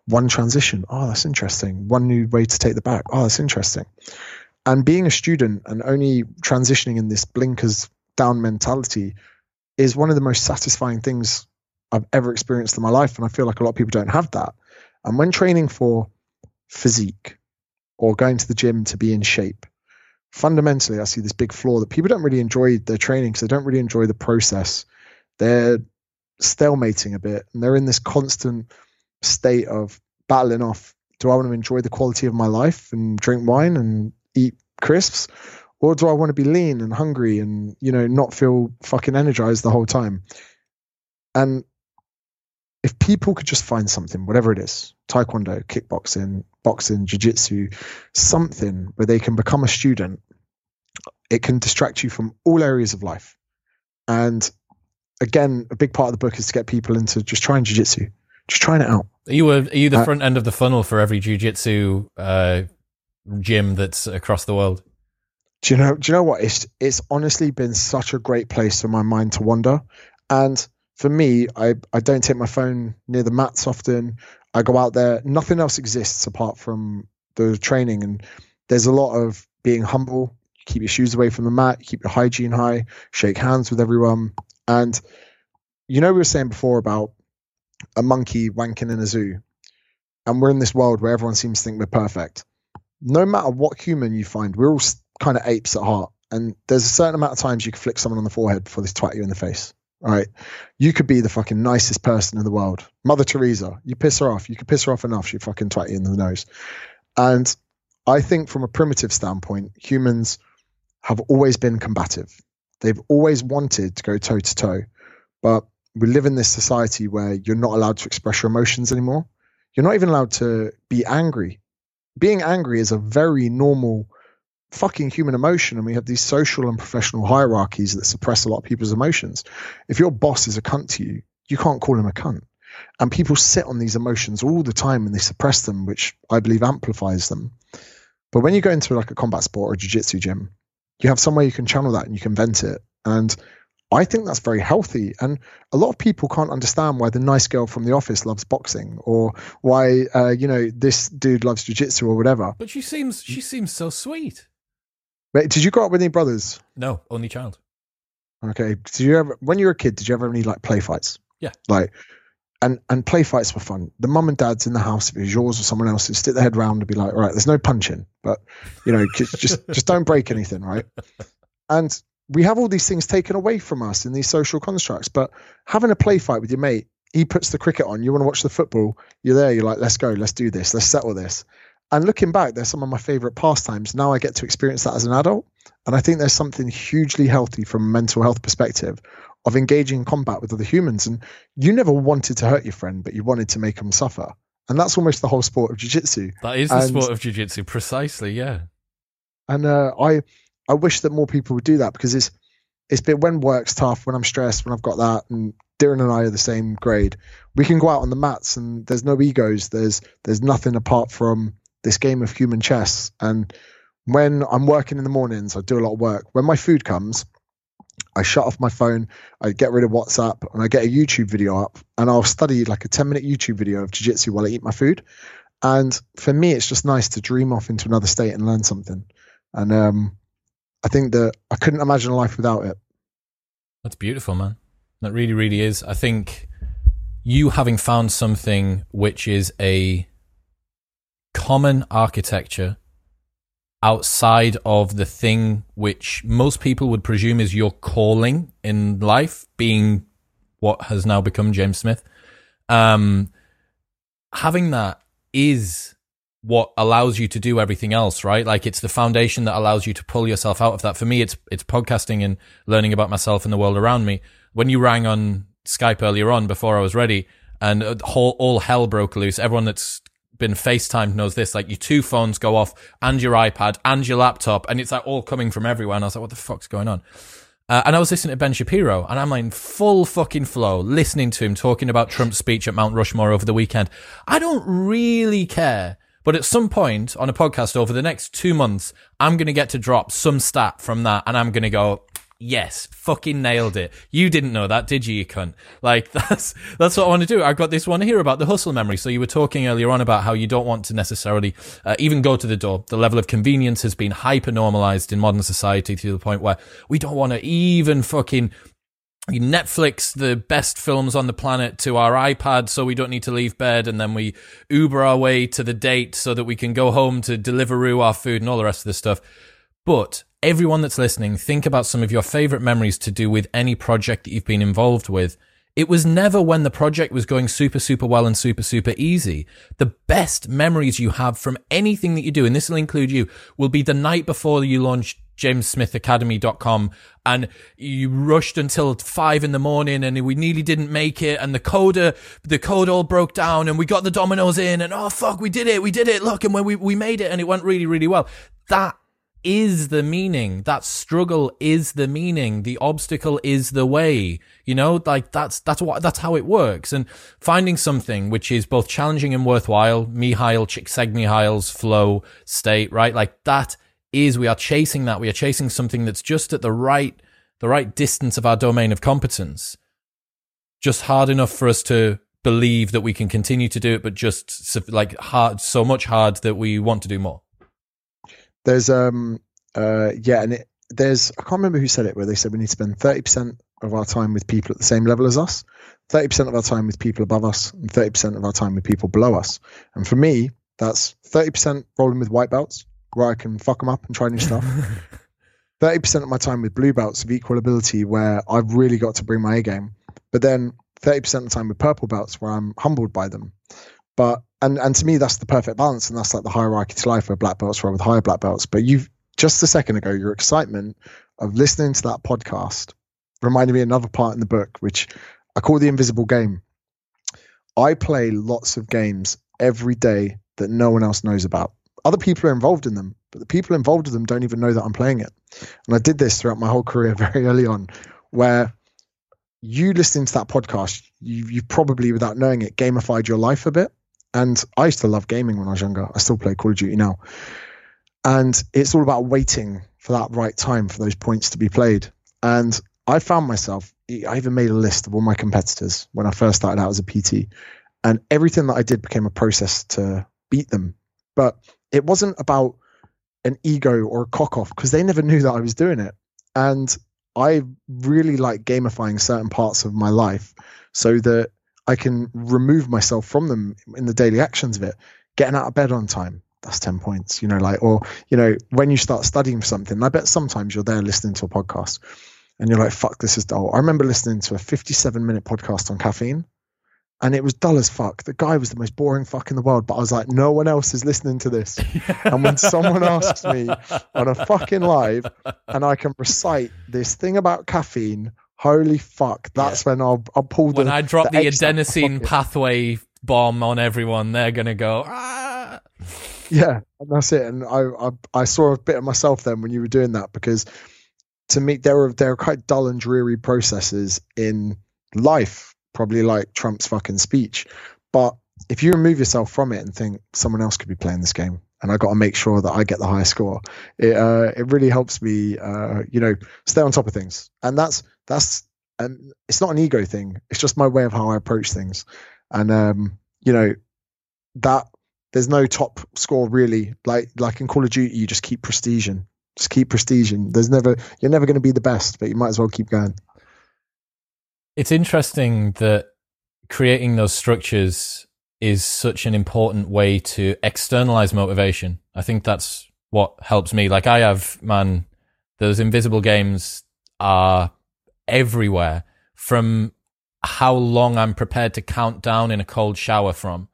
One transition, oh, that's interesting. One new way to take the back, oh, that's interesting. And being a student and only transitioning in this blinkers down mentality is one of the most satisfying things I've ever experienced in my life. And I feel like a lot of people don't have that. And when training for physique or going to the gym to be in shape, fundamentally, I see this big flaw that people don't really enjoy their training because they don't really enjoy the process. They're stalemating a bit and they're in this constant state of battling off do I want to enjoy the quality of my life and drink wine and eat crisps? or do I want to be lean and hungry and you know not feel fucking energized the whole time? And if people could just find something, whatever it is, taekwondo, kickboxing, boxing, jiu-jitsu, something where they can become a student, it can distract you from all areas of life. And again, a big part of the book is to get people into just trying jiu-jitsu, just trying it out. Are you a, are you the uh, front end of the funnel for every jiu-jitsu uh, gym that's across the world? Do you know? Do you know what? It's it's honestly been such a great place for my mind to wander. And for me, I I don't take my phone near the mats often. I go out there. Nothing else exists apart from the training. And there's a lot of being humble. Keep your shoes away from the mat. Keep your hygiene high. Shake hands with everyone. And you know, we were saying before about a monkey wanking in a zoo, and we're in this world where everyone seems to think we're perfect. No matter what human you find, we're all kind of apes at heart. And there's a certain amount of times you can flick someone on the forehead before they twat you in the face. Right? You could be the fucking nicest person in the world. Mother Teresa, you piss her off. You could piss her off enough, she'd fucking twat you in the nose. And I think from a primitive standpoint, humans have always been combative. They've always wanted to go toe to toe. But we live in this society where you're not allowed to express your emotions anymore. You're not even allowed to be angry. Being angry is a very normal fucking human emotion and we have these social and professional hierarchies that suppress a lot of people's emotions. If your boss is a cunt to you, you can't call him a cunt. And people sit on these emotions all the time and they suppress them, which I believe amplifies them. But when you go into like a combat sport or a jiu-jitsu gym, you have somewhere you can channel that and you can vent it. And I think that's very healthy. And a lot of people can't understand why the nice girl from the office loves boxing or why, uh, you know, this dude loves jiu-jitsu or whatever. But she seems, she seems so sweet. Wait, did you grow up with any brothers? No, only child. Okay. Did you ever, when you were a kid, did you ever have any like play fights? Yeah. Like, and and play fights were fun. The mum and dad's in the house, if it was yours or someone else's, stick their head round and be like, all right, there's no punching, but you know, just just, just don't break anything, right? And we have all these things taken away from us in these social constructs. But having a play fight with your mate, he puts the cricket on, you want to watch the football, you're there, you're like, let's go, let's do this, let's settle this. And looking back, they're some of my favorite pastimes. Now I get to experience that as an adult. And I think there's something hugely healthy from a mental health perspective of engaging in combat with other humans. And you never wanted to hurt your friend, but you wanted to make them suffer. And that's almost the whole sport of jiu-jitsu. That is the sport of jiu-jitsu, precisely, yeah. And uh, I I wish that more people would do that because it's it's been when work's tough, when I'm stressed, when I've got that, and Darren and I are the same grade. We can go out on the mats and there's no egos. There's there's nothing apart from this game of human chess. And when I'm working in the mornings, I do a lot of work. When my food comes, I shut off my phone, I get rid of WhatsApp, and I get a YouTube video up, and I'll study like a 10 minute YouTube video of jiu jitsu while I eat my food. And for me, it's just nice to dream off into another state and learn something. And um, I think that I couldn't imagine a life without it. That's beautiful, man. That really, really is. I think you having found something which is a common architecture outside of the thing which most people would presume is your calling in life, being what has now become James Smith. Um, having that is what allows you to do everything else, right? Like it's the foundation that allows you to pull yourself out of that. For me, it's it's podcasting and learning about myself and the world around me. When you rang on Skype earlier on before I was ready, and all, all hell broke loose. Everyone that's been FaceTimed knows this. Like your two phones go off, and your iPad, and your laptop, and it's like all coming from everywhere. And I was like, what the fuck's going on? Uh, and I was listening to Ben Shapiro, and I'm like in full fucking flow, listening to him talking about Trump's speech at Mount Rushmore over the weekend. I don't really care but at some point on a podcast over the next two months, I'm going to get to drop some stat from that and I'm going to go, yes, fucking nailed it. You didn't know that, did you, you cunt? Like, that's, that's what I want to do. I've got this one here about the hustle memory. So you were talking earlier on about how you don't want to necessarily uh, even go to the door. The level of convenience has been hyper normalized in modern society to the point where we don't want to even fucking Netflix the best films on the planet to our iPad so we don't need to leave bed and then we Uber our way to the date so that we can go home to Deliveroo our food and all the rest of this stuff. But everyone that's listening, think about some of your favorite memories to do with any project that you've been involved with it was never when the project was going super, super well and super, super easy. The best memories you have from anything that you do, and this will include you, will be the night before you launch jamessmithacademy.com and you rushed until five in the morning and we nearly didn't make it and the coder the code all broke down and we got the Domino's in and oh fuck we did it we did it look and when we, we made it and it went really really well that is the meaning. That struggle is the meaning. The obstacle is the way. You know, like that's that's what that's how it works. And finding something which is both challenging and worthwhile, Mihaly Csikszentmihalyi's flow state, right? Like that is we are chasing that. We are chasing something that's just at the right the right distance of our domain of competence. Just hard enough for us to believe that we can continue to do it, but just like hard, so much hard that we want to do more. There's um uh yeah, and it, there's I can't remember who said it where they said we need to spend thirty percent of our time with people at the same level as us, thirty percent of our time with people above us, and thirty percent of our time with people below us. And for me, that's thirty percent rolling with white belts where I can fuck them up and try new stuff. Thirty percent of my time with blue belts of equal ability where I've really got to bring my A game, but then thirty percent of the time with purple belts where I'm humbled by them. But and and to me that's the perfect balance and that's like the hierarchy to life where black belts are with higher black belts. But you've just a second ago your excitement of listening to that podcast reminded me another part in the book which i call the invisible game. I play lots of games every day that no one else knows about. Other people are involved in them but the people involved in them don't even know that i'm playing it. And i did this throughout my whole career very early on where you listening to that podcast you you probably without knowing it gamified your life a bit and I used to love gaming when I was younger. I still play Call of Duty now. And it's all about waiting for that right time for those points to be played. And I found myself, I even made a list of all my competitors when I first started out as a PT. And everything that I did became a process to beat them. But it wasn't about an ego or a cock off because they never knew that I was doing it. And I really like gamifying certain parts of my life so that I can remove myself from them in the daily actions of it. Getting out of bed on time, that's 10 points, you know, like, or, you know, when you start studying for something, I bet sometimes you're there listening to a podcast and you're like, fuck, this is dull. I remember listening to a 57 minute podcast on caffeine and it was dull as fuck. The guy was the most boring fuck in the world, but I was like, no one else is listening to this. and when someone asks me on a fucking live and I can recite this thing about caffeine holy fuck, that's yeah. when I'll I'll pull the. When I drop the, the adenosine pathway bomb on everyone, they're gonna go. Ah! Yeah, and that's it. And I, I I saw a bit of myself then when you were doing that because to me there were there are quite dull and dreary processes in life, probably like Trump's fucking speech. But if you remove yourself from it and think someone else could be playing this game and I got to make sure that I get the highest score. It uh, it really helps me, uh, you know, stay on top of things, and that's that's and it's not an ego thing. It's just my way of how I approach things, and um, you know, that there's no top score really. Like like in Call of Duty, you just keep prestiging, just keep prestiging. There's never you're never going to be the best, but you might as well keep going. It's interesting that creating those structures is such an important way to externalize motivation. I think that's what helps me. Like I have, man, those invisible games are everywhere from how long I'm prepared to count down in a cold shower from.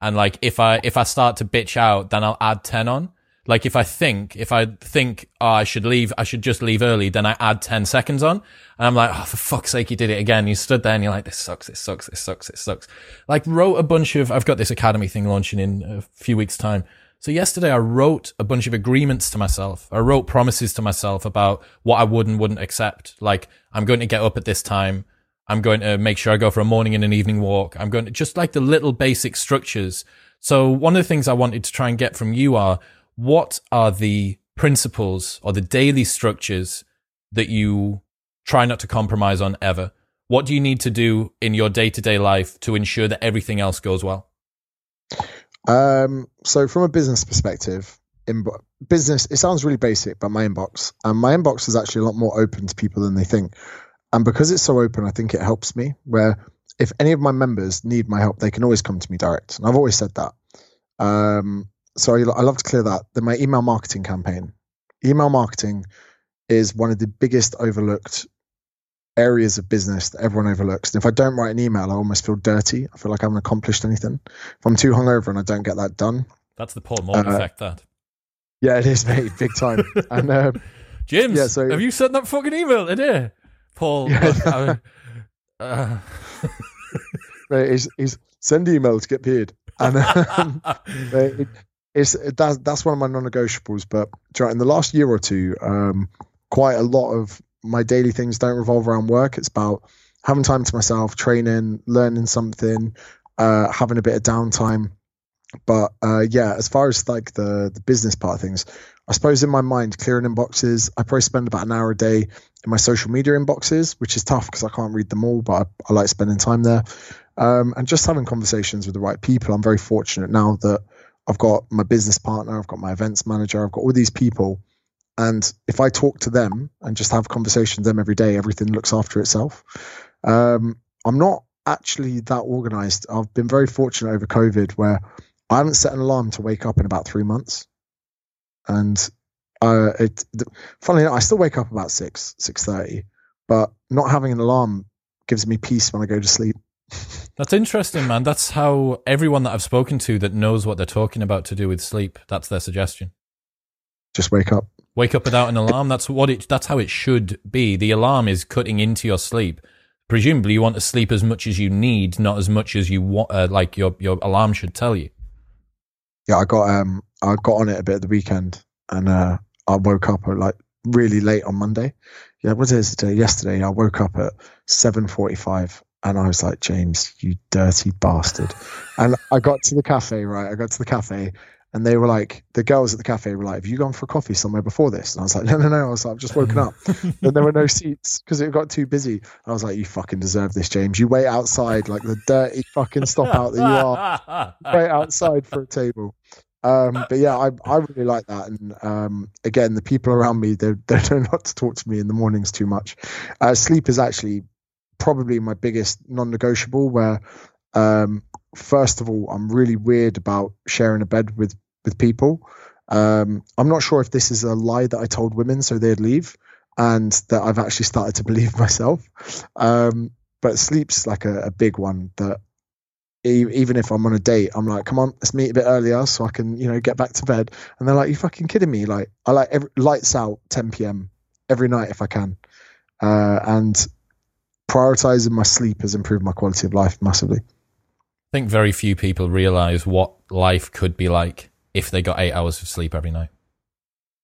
And like if I if I start to bitch out, then I'll add 10 on. Like if I think, if I think, oh, I should leave, I should just leave early, then I add 10 seconds on. And I'm like, oh, for fuck's sake, you did it again. You stood there and you're like, this sucks, this sucks, this sucks, this sucks. Like wrote a bunch of, I've got this academy thing launching in a few weeks time. So yesterday I wrote a bunch of agreements to myself. I wrote promises to myself about what I would and wouldn't accept. Like I'm going to get up at this time. I'm going to make sure I go for a morning and an evening walk. I'm going to just like the little basic structures. So one of the things I wanted to try and get from you are what are the principles or the daily structures that you try not to compromise on ever? What do you need to do in your day to day life to ensure that everything else goes well? Um, so from a business perspective, in business, it sounds really basic, but my inbox, and my inbox is actually a lot more open to people than they think. And because it's so open, I think it helps me. Where if any of my members need my help, they can always come to me direct, and I've always said that. Um, so I, I love to clear that. Then my email marketing campaign. Email marketing is one of the biggest overlooked areas of business that everyone overlooks. And if I don't write an email, I almost feel dirty. I feel like I haven't accomplished anything. If I'm too hungover and I don't get that done, that's the Paul Morton uh, effect. That. Yeah, it is, mate, big time. and um, James, yeah, so, have you sent that fucking email today, Paul? Yeah. uh, mate, he's, he's send email to get paid. And um, mate, it's that's that's one of my non-negotiables. But in the last year or two, um, quite a lot of my daily things don't revolve around work. It's about having time to myself, training, learning something, uh, having a bit of downtime. But uh, yeah, as far as like the the business part of things, I suppose in my mind, clearing inboxes, I probably spend about an hour a day in my social media inboxes, which is tough because I can't read them all, but I, I like spending time there. Um, and just having conversations with the right people. I'm very fortunate now that I've got my business partner, I've got my events manager, I've got all these people. And if I talk to them and just have conversations with them every day, everything looks after itself. Um, I'm not actually that organized. I've been very fortunate over COVID where I haven't set an alarm to wake up in about three months. And uh, it, funnily enough, I still wake up about six, six thirty, but not having an alarm gives me peace when I go to sleep. That's interesting, man. That's how everyone that I've spoken to that knows what they're talking about to do with sleep, that's their suggestion. Just wake up. Wake up without an alarm. That's what it that's how it should be. The alarm is cutting into your sleep. Presumably you want to sleep as much as you need, not as much as you want uh, like your your alarm should tell you. Yeah, I got um I got on it a bit at the weekend and uh I woke up at like really late on Monday. Yeah, what is it? Yesterday I woke up at seven forty five and I was like, James, you dirty bastard. and I got to the cafe, right? I got to the cafe and they were like, the girls at the cafe were like, have you gone for coffee somewhere before this? And I was like, no, no, no. I was like, I've just woken up. and there were no seats because it got too busy. And I was like, you fucking deserve this, James. You wait outside like the dirty fucking stop out that you are. wait outside for a table. Um, but yeah, I, I really like that. And um, again, the people around me, they, they don't not to talk to me in the mornings too much. Uh, sleep is actually probably my biggest non-negotiable. Where um, first of all, I'm really weird about sharing a bed with with people. Um, I'm not sure if this is a lie that I told women so they'd leave, and that I've actually started to believe myself. Um, but sleep's like a, a big one that even if I'm on a date, I'm like, come on, let's meet a bit earlier so I can, you know, get back to bed. And they're like, you fucking kidding me? Like, I like every, lights out 10 p.m. every night if I can. Uh, and prioritizing my sleep has improved my quality of life massively. I think very few people realize what life could be like if they got eight hours of sleep every night.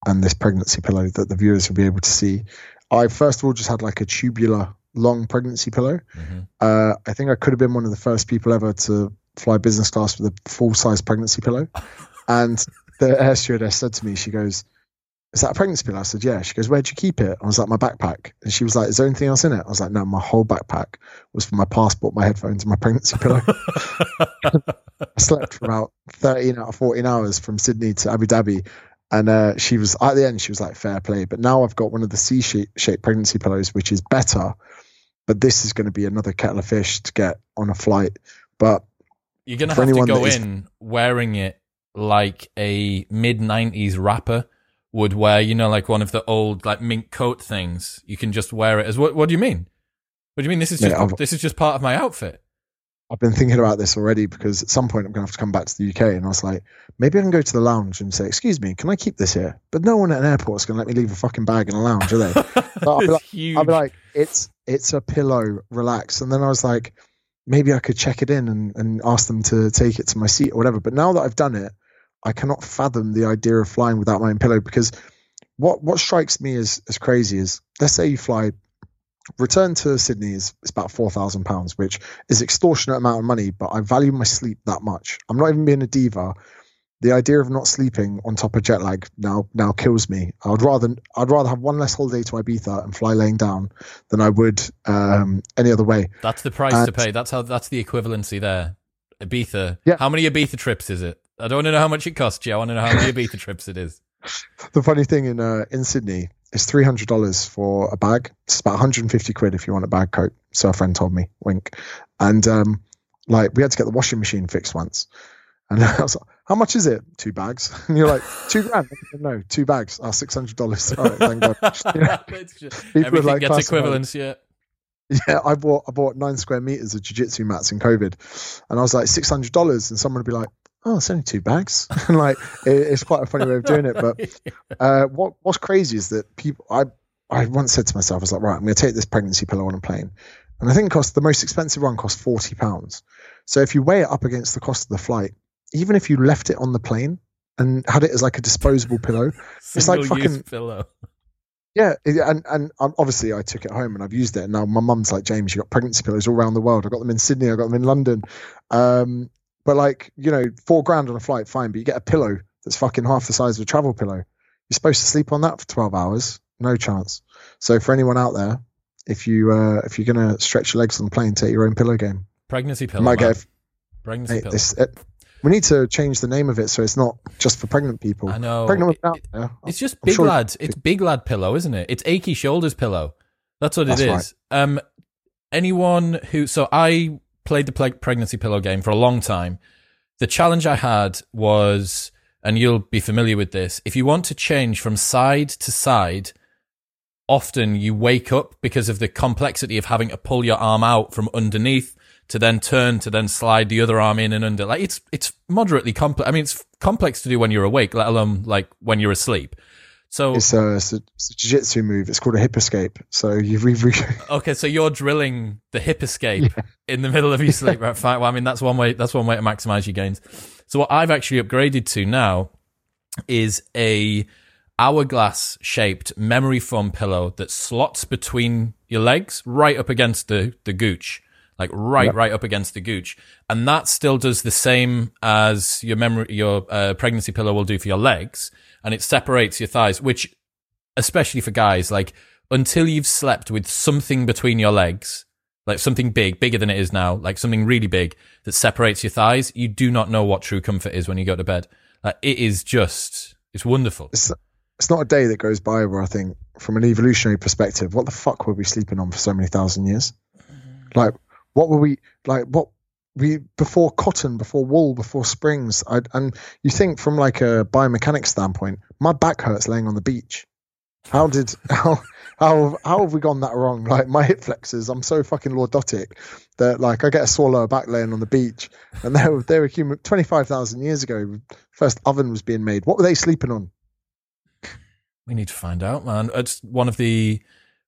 And this pregnancy pillow that the viewers will be able to see. I first of all just had like a tubular long pregnancy pillow. Mm-hmm. Uh, I think I could have been one of the first people ever to fly business class with a full size pregnancy pillow. and the air stewardess said to me, she goes, "Is that a pregnancy pillow?" I said, "Yeah." She goes, "Where'd you keep it?" I was like, "My backpack." And she was like, "Is there anything else in it?" I was like, "No, my whole backpack was for my passport, my headphones, and my pregnancy pillow." I slept for about thirteen out of fourteen hours from Sydney to Abu Dhabi. And uh, she was at the end. She was like, "Fair play." But now I've got one of the C-shaped pregnancy pillows, which is better. But this is going to be another kettle of fish to get on a flight. But You're gonna have to go that is- in wearing it like a mid '90s rapper would wear. You know, like one of the old like mink coat things. You can just wear it as what? What do you mean? What do you mean? This is just I've- this is just part of my outfit. I've been thinking about this already because at some point I'm going to have to come back to the UK. And I was like, maybe I can go to the lounge and say, "Excuse me, can I keep this here?" But no one at an airport is going to let me leave a fucking bag in a lounge, are they? I'll be like- huge. I'll be like, "It's it's a pillow, relax." And then I was like, maybe I could check it in and, and ask them to take it to my seat or whatever. But now that I've done it, I cannot fathom the idea of flying without my own pillow because what what strikes me as as crazy is let's say you fly return to Sydney is, is about four thousand pounds, which is extortionate amount of money, but I value my sleep that much. I'm not even being a diva. The idea of not sleeping on top of jet lag now now kills me. I'd rather I'd rather have one less holiday to Ibiza and fly laying down than I would um, any other way. That's the price to pay. That's how. That's the equivalency there. Ibiza. Yeah. How many Ibiza trips is it? I don't want to know how much it costs you. I want to know how many Ibiza trips it is. The funny thing in uh, in Sydney is three hundred dollars for a bag. It's about one hundred and fifty quid if you want a bag coat. So a friend told me, wink. And um, like we had to get the washing machine fixed once, and I was like, "How much is it? Two bags?" And you're like, two grand? no, two bags. are six hundred dollars. All right, thank God. Yeah. It's just- People are everything like gets equivalence. Yeah. Yeah, I bought I bought nine square meters of jiu-jitsu mats in COVID, and I was like six hundred dollars, and someone would be like, "Oh, it's only two bags," and like it, it's quite a funny way of doing it. But uh, what what's crazy is that people I I once said to myself, I was like, right, I'm going to take this pregnancy pillow on a plane, and I think it cost the most expensive one cost forty pounds. So if you weigh it up against the cost of the flight, even if you left it on the plane and had it as like a disposable pillow, It's like fucking- pillow. yeah, and and obviously I took it home and I've used it. And now my mum's like, James, you got pregnancy pillows all around the world. I got them in Sydney, I got them in London. Um, but like, you know, four grand on a flight, fine. But you get a pillow that's fucking half the size of a travel pillow. You're supposed to sleep on that for twelve hours. No chance. So for anyone out there, if you uh, if you're gonna stretch your legs on the plane, take your own pillow game. Pregnancy pillow. might man. get Pregnancy hey, pillow. this. It, we need to change the name of it so it's not just for pregnant people. I know. Pregnant It- there. It's just I'm big sure- lad. It's big lad pillow, isn't it? It's achy shoulders pillow. That's what it That's is. right. Um, anyone who so I played the pregnancy pillow game for a long time. The challenge I had was, and you'll be familiar with this. If you want to change from side to side, often you wake up because of the complexity of having to pull your arm out from underneath to then turn to then slide the other arm in and under. Like it's it's moderately complex. I mean, it's complex to do when you're awake, let alone like when you're asleep. So It's a, it's a, a jiu-jitsu move. It's called a hip escape. So you've re- re- Okay, so you're drilling the hip escape in the middle of your sleep, right? Fine. Well, I mean, that's one way. That's one way to maximize your gains. So what I've actually upgraded to now is a hourglass shaped memory foam pillow that slots between your legs, right up against the the gooch, like right, Yep. right up against the gooch, and that still does the same as your memory, your uh, pregnancy pillow will do for your legs, and it separates your thighs, which especially for guys, like until you've slept with something between your legs, like something big, bigger than it is now, like something really big that separates your thighs, you do not know what true comfort is when you go to bed. Like it is just, it's wonderful. it's, it's not a day that goes by where I think, from an evolutionary perspective, what the fuck were we sleeping on for so many thousand years? Like, what were we like? What we before cotton, before wool, before springs? I, and you think from like a biomechanics standpoint, my back hurts laying on the beach. How did how how how have we gone that wrong? Like my hip flexors, I'm so fucking lordotic that like I get a sore lower back laying on the beach, and they were they were human. Twenty five thousand years ago, first oven was being made. What were they sleeping on? We need to find out, man. It's one of the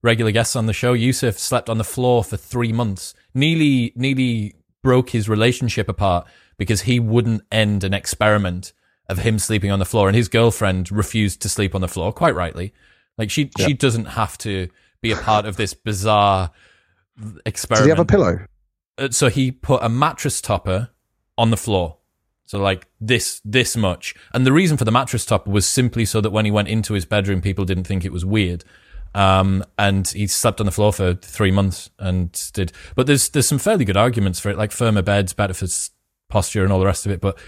regular guests on the show. Yusuf slept on the floor for three months. Nearly, nearly broke his relationship apart because he wouldn't end an experiment of him sleeping on the floor, and his girlfriend refused to sleep on the floor. Quite rightly, like she Yeah. she doesn't have to be a part of this bizarre Did experiment. he have a pillow? Uh, so he put a mattress topper on the floor So like this this much. And the reason for the mattress topper was simply so that when he went into his bedroom, people didn't think it was weird. Um, and he slept on the floor for three months and did. But there's there's some fairly good arguments for it, like firmer beds, better for posture, and all the rest of it. But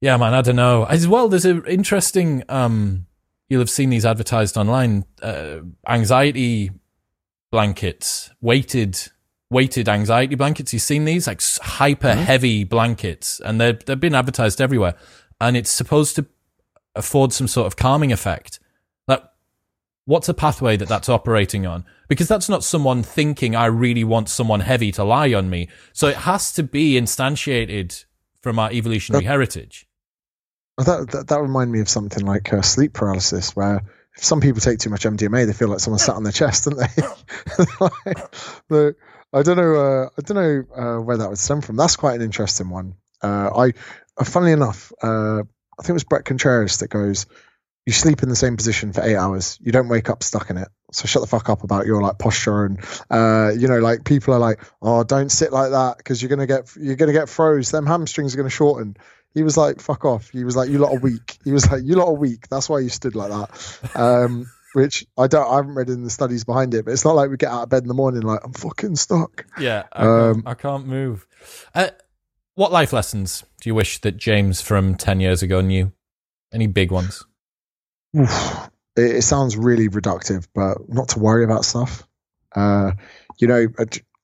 yeah, man, I don't know. As well, there's an interesting. Um, you'll have seen these advertised online. Uh, anxiety blankets, weighted weighted anxiety blankets. You've seen these like hyper mm-hmm. heavy blankets, and they're they've been advertised everywhere, and it's supposed to afford some sort of calming effect. What's a pathway that that's operating on? Because that's not someone thinking I really want someone heavy to lie on me. So it has to be instantiated from our evolutionary that, heritage. That, that that remind me of something like uh, sleep paralysis, where if some people take too much MDMA, they feel like someone sat on their chest, don't they? like, I don't know. Uh, I don't know uh, where that would stem from. That's quite an interesting one. Uh, I, uh, funnily enough, uh, I think it was Bret Contreras that goes, "You sleep in the same position for eight hours. You don't wake up stuck in it. So shut the fuck up about your like posture and uh, you know, like people are like, oh, don't sit like that because you're gonna get you're gonna get froze. Them hamstrings are gonna shorten." He was like, "Fuck off." He was like, "You lot are weak." He was like, "You lot are weak. That's why you stood like that." Um, which I don't, I haven't read in the studies behind it, but it's not like we get out of bed in the morning like I'm fucking stuck. Yeah, I, um, can't, I can't, move. Uh, what life lessons do you wish that James from ten years ago knew? Any big ones? It, it sounds really reductive, but not to worry about stuff. Uh, you know,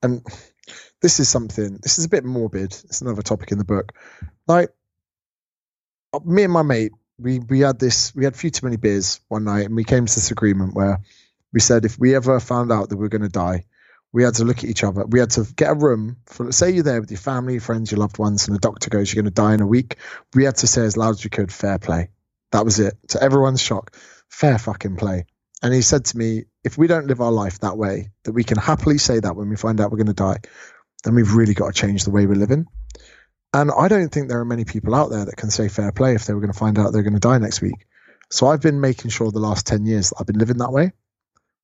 and this is something. This is a bit morbid. It's another topic in the book. Like me and my mate we we had this we had a few too many beers one night and we came to this agreement where we said if we ever found out that we are going to die we had to look at each other we had to get a room for say you're there with your family friends your loved ones and the doctor goes you're going to die in a week we had to say as loud as we could fair play that was it to everyone's shock fair fucking play and he said to me if we don't live our life that way that we can happily say that when we find out we're going to die then we've really got to change the way we're living and I don't think there are many people out there that can say fair play if they were going to find out they're going to die next week. So I've been making sure the last 10 years that I've been living that way,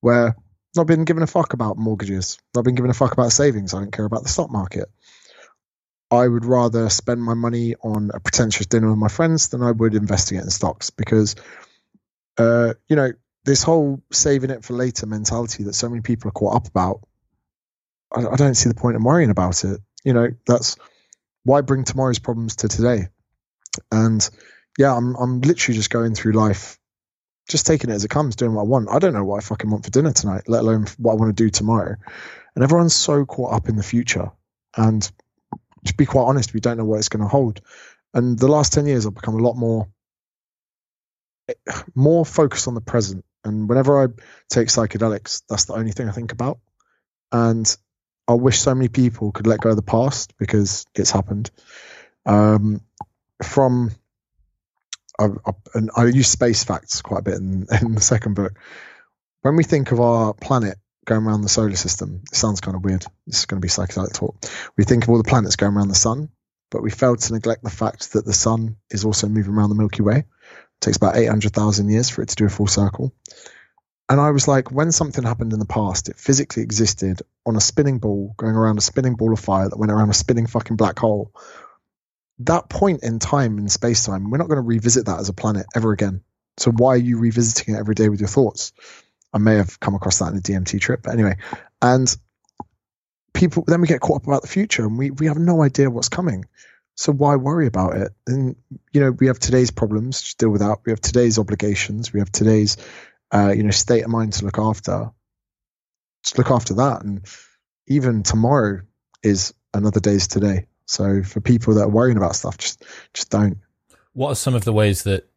where not been given a fuck about mortgages, not been given a fuck about savings. I don't care about the stock market. I would rather spend my money on a pretentious dinner with my friends than I would investing it in stocks because, uh, you know, this whole saving it for later mentality that so many people are caught up about, I, I don't see the point in worrying about it. You know, that's why bring tomorrow's problems to today? And yeah, I'm I'm literally just going through life, just taking it as it comes, doing what I want. I don't know what I fucking want for dinner tonight, let alone what I want to do tomorrow. And everyone's so caught up in the future. And to be quite honest, we don't know what it's going to hold. And the last ten years, I've become a lot more more focused on the present. And whenever I take psychedelics, that's the only thing I think about. And I wish so many people could let go of the past because it's happened. Um, from I, I, and I use space facts quite a bit in, in the second book. When we think of our planet going around the solar system, it sounds kind of weird. This is going to be psychedelic talk. We think of all the planets going around the sun, but we fail to neglect the fact that the sun is also moving around the Milky Way. It takes about 800,000 years for it to do a full circle. And I was like, when something happened in the past, it physically existed on a spinning ball, going around a spinning ball of fire that went around a spinning fucking black hole. That point in time in space time, we're not going to revisit that as a planet ever again. So why are you revisiting it every day with your thoughts? I may have come across that in a DMT trip, but anyway. And people then we get caught up about the future and we, we have no idea what's coming. So why worry about it? And you know, we have today's problems to deal with that. We have today's obligations. We have today's uh, you know, state of mind to look after, to look after that. And even tomorrow is another day's today. So for people that are worrying about stuff, just just don't. What are some of the ways that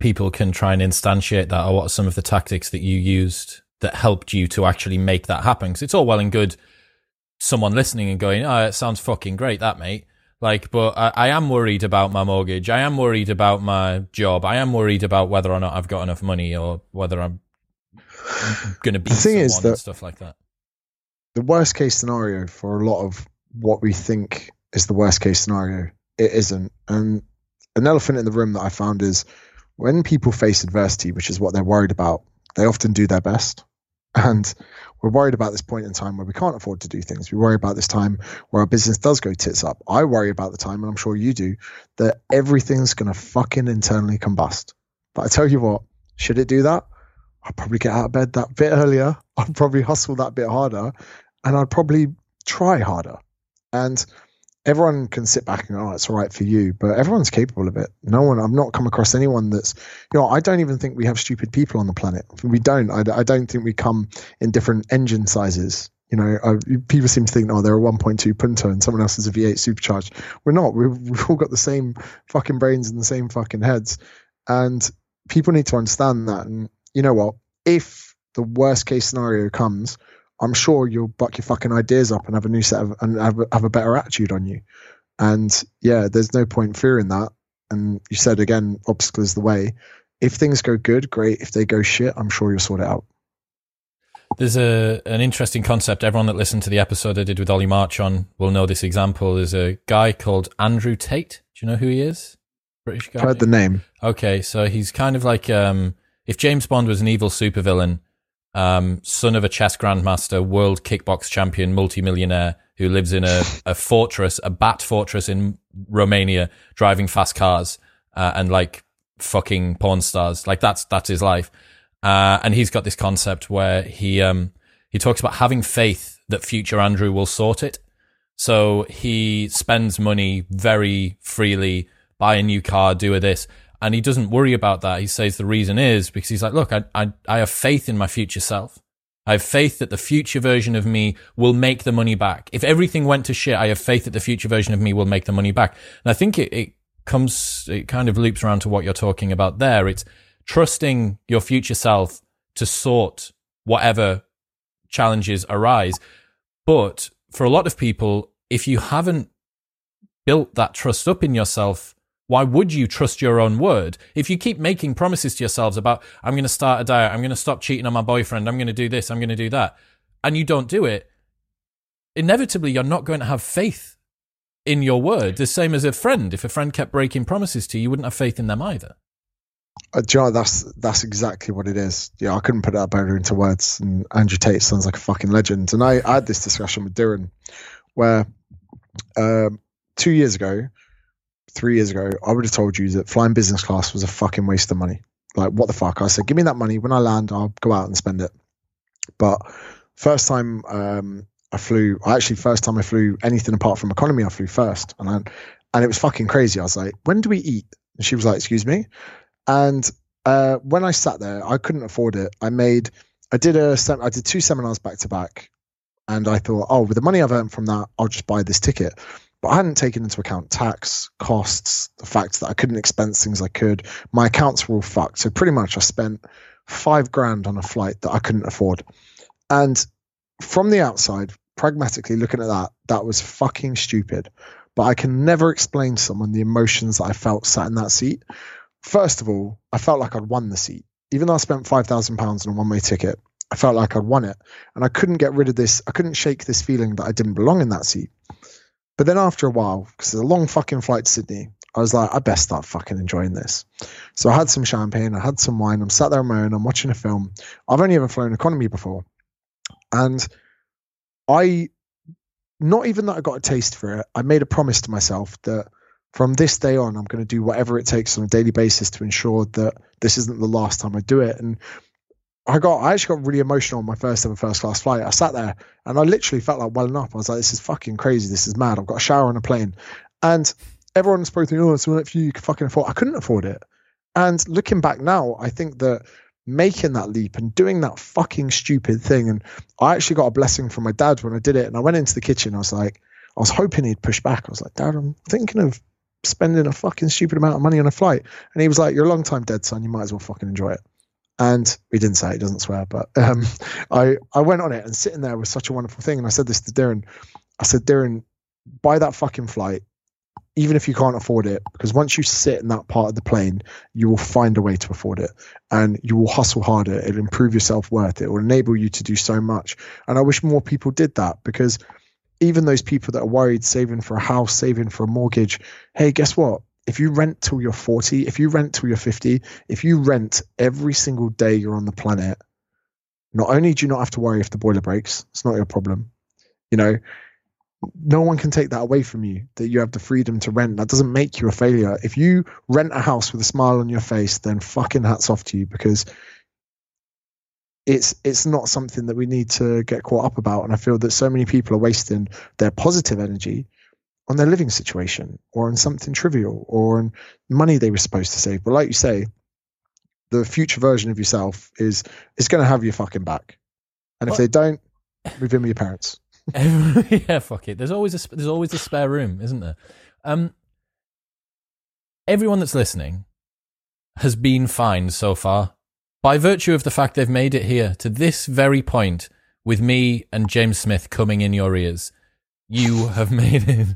people can try and instantiate that, or what are some of the tactics that you used that helped you to actually make that happen? Because it's all well and good someone listening and going, "Oh, it sounds fucking great, that mate." Like, but I, I, am worried about my mortgage. I am worried about my job. I am worried about whether or not I've got enough money or whether I'm going to be the thing is that stuff like that. The worst case scenario for a lot of what we think is the worst case scenario, it isn't. And an elephant in the room that I found is when people face adversity, which is what they're worried about, they often do their best. And we're worried about this point in time where we can't afford to do things. We worry about this time where our business does go tits up. I worry about the time, and I'm sure you do, that everything's going to fucking internally combust. But I tell you what, should it do that? I'd probably get out of bed that bit earlier. I'd probably hustle that bit harder, and I'd probably try harder. And everyone can sit back and go, oh, it's all right for you, but everyone's capable of it. No one, I've not come across anyone that's, you know, I don't even think we have stupid people on the planet. We don't. I, I don't think we come in different engine sizes. You know, I, people seem to think, oh, they're a 1.2 Punto and someone else is a V8 supercharged. We're not. We've, we've all got the same fucking brains and the same fucking heads. And people need to understand that. And you know what? If the worst case scenario comes, I'm sure you'll buck your fucking ideas up and have a new set of and have, have a better attitude on you. And yeah, there's no point fearing that. And you said again, obstacle is the way. If things go good, great. If they go shit, I'm sure you'll sort it out. There's a an interesting concept. Everyone that listened to the episode I did with Ollie March on will know this example. There's a guy called Andrew Tate. Do you know who he is? British guy. I've heard the name. Okay, so he's kind of like um, if James Bond was an evil supervillain, um, son of a chess grandmaster, world kickbox champion, multimillionaire who lives in a, a fortress, a bat fortress in Romania, driving fast cars uh, and like fucking porn stars. Like that's that's his life. Uh, and he's got this concept where he um, he talks about having faith that future Andrew will sort it. So he spends money very freely, buy a new car, do a this, and he doesn't worry about that. He says the reason is because he's like, look, I, I, I have faith in my future self. I have faith that the future version of me will make the money back. If everything went to shit, I have faith that the future version of me will make the money back. And I think it, it comes, it kind of loops around to what you're talking about there. It's trusting your future self to sort whatever challenges arise. But for a lot of people, if you haven't built that trust up in yourself, why would you trust your own word? If you keep making promises to yourselves about, I'm going to start a diet, I'm going to stop cheating on my boyfriend, I'm going to do this, I'm going to do that, and you don't do it, inevitably you're not going to have faith in your word. The same as a friend. If a friend kept breaking promises to you, you wouldn't have faith in them either. Uh, that's that's exactly what it is. Yeah, I couldn't put that better into words. And Andrew Tate sounds like a fucking legend. And I, I had this discussion with Darren, where um, two years ago three years ago, I would have told you that flying business class was a fucking waste of money. Like, what the fuck? I said, give me that money. When I land, I'll go out and spend it. But first time um, I flew, actually, first time I flew anything apart from economy, I flew first. And I, and it was fucking crazy. I was like, when do we eat? And she was like, excuse me. And uh, when I sat there, I couldn't afford it. I made, I did a, I did two seminars back to back. And I thought, oh, with the money I've earned from that, I'll just buy this ticket. But I hadn't taken into account tax, costs, the fact that I couldn't expense things I could. My accounts were all fucked. So pretty much I spent five grand on a flight that I couldn't afford. And from the outside, pragmatically looking at that, that was fucking stupid. But I can never explain to someone the emotions that I felt sat in that seat. First of all, I felt like I'd won the seat. Even though I spent £5,000 on a one way ticket, I felt like I'd won it. And I couldn't get rid of this, I couldn't shake this feeling that I didn't belong in that seat. But then after a while, because it's a long fucking flight to Sydney, I was like, I best start fucking enjoying this. So I had some champagne, I had some wine, I'm sat there on my own, I'm watching a film. I've only ever flown economy before. And I, not even that I got a taste for it, I made a promise to myself that from this day on, I'm going to do whatever it takes on a daily basis to ensure that this isn't the last time I do it. And I got I actually got really emotional on my first ever first class flight. I sat there and I literally felt like welling up. I was like, this is fucking crazy. This is mad. I've got a shower on a plane. And everyone's supposed to, oh, it's one for you, fucking afford. I couldn't afford it. And looking back now, I think that making that leap and doing that fucking stupid thing, and I actually got a blessing from my dad when I did it. And I went into the kitchen. I was like, I was hoping he'd push back. I was like, Dad, I'm thinking of spending a fucking stupid amount of money on a flight. And he was like, You're a long time dead, son. You might as well fucking enjoy it. And he didn't say it, he doesn't swear, but um, I, I went on it and sitting there was such a wonderful thing. And I said this to Darren. I said, Darren, buy that fucking flight, even if you can't afford it, because once you sit in that part of the plane, you will find a way to afford it and you will hustle harder. It'll improve your self worth. It will enable you to do so much. And I wish more people did that because even those people that are worried, saving for a house, saving for a mortgage, hey, guess what? If you rent till you're 40, if you rent till you're 50, if you rent every single day you're on the planet, Not only do you not have to worry if the boiler breaks, it's not your problem. You know, no one can take that away from you that you have the freedom to rent. That doesn't make you a failure. If you rent a house with a smile on your face, then fucking hats off to you because it's it's not something that we need to get caught up about. And I feel that so many people are wasting their positive energy on their living situation or on something trivial or on money they were supposed to save. But like you say, the future version of yourself is is going to have your fucking back. And if What? they don't, move in with your parents. yeah, fuck it. There's always a there's always a spare room, isn't there? Um, everyone that's listening has been fine so far by virtue of the fact they've made it here to this very point with me and James Smith coming in your ears. You have made it.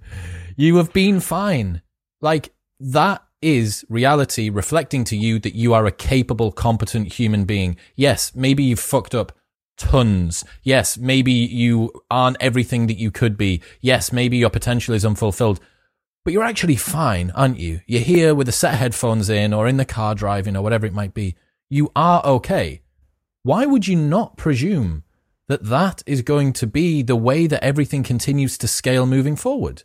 You have been fine. Like that is reality reflecting to you that you are a capable, competent human being. Yes, maybe you've fucked up tons. Yes, maybe you aren't everything that you could be. Yes, maybe your potential is unfulfilled. But you're actually fine, aren't you? You're here with a set of headphones in or in the car driving or whatever it might be. You are okay. Why would you not presume that that is going to be the way that everything continues to scale moving forward?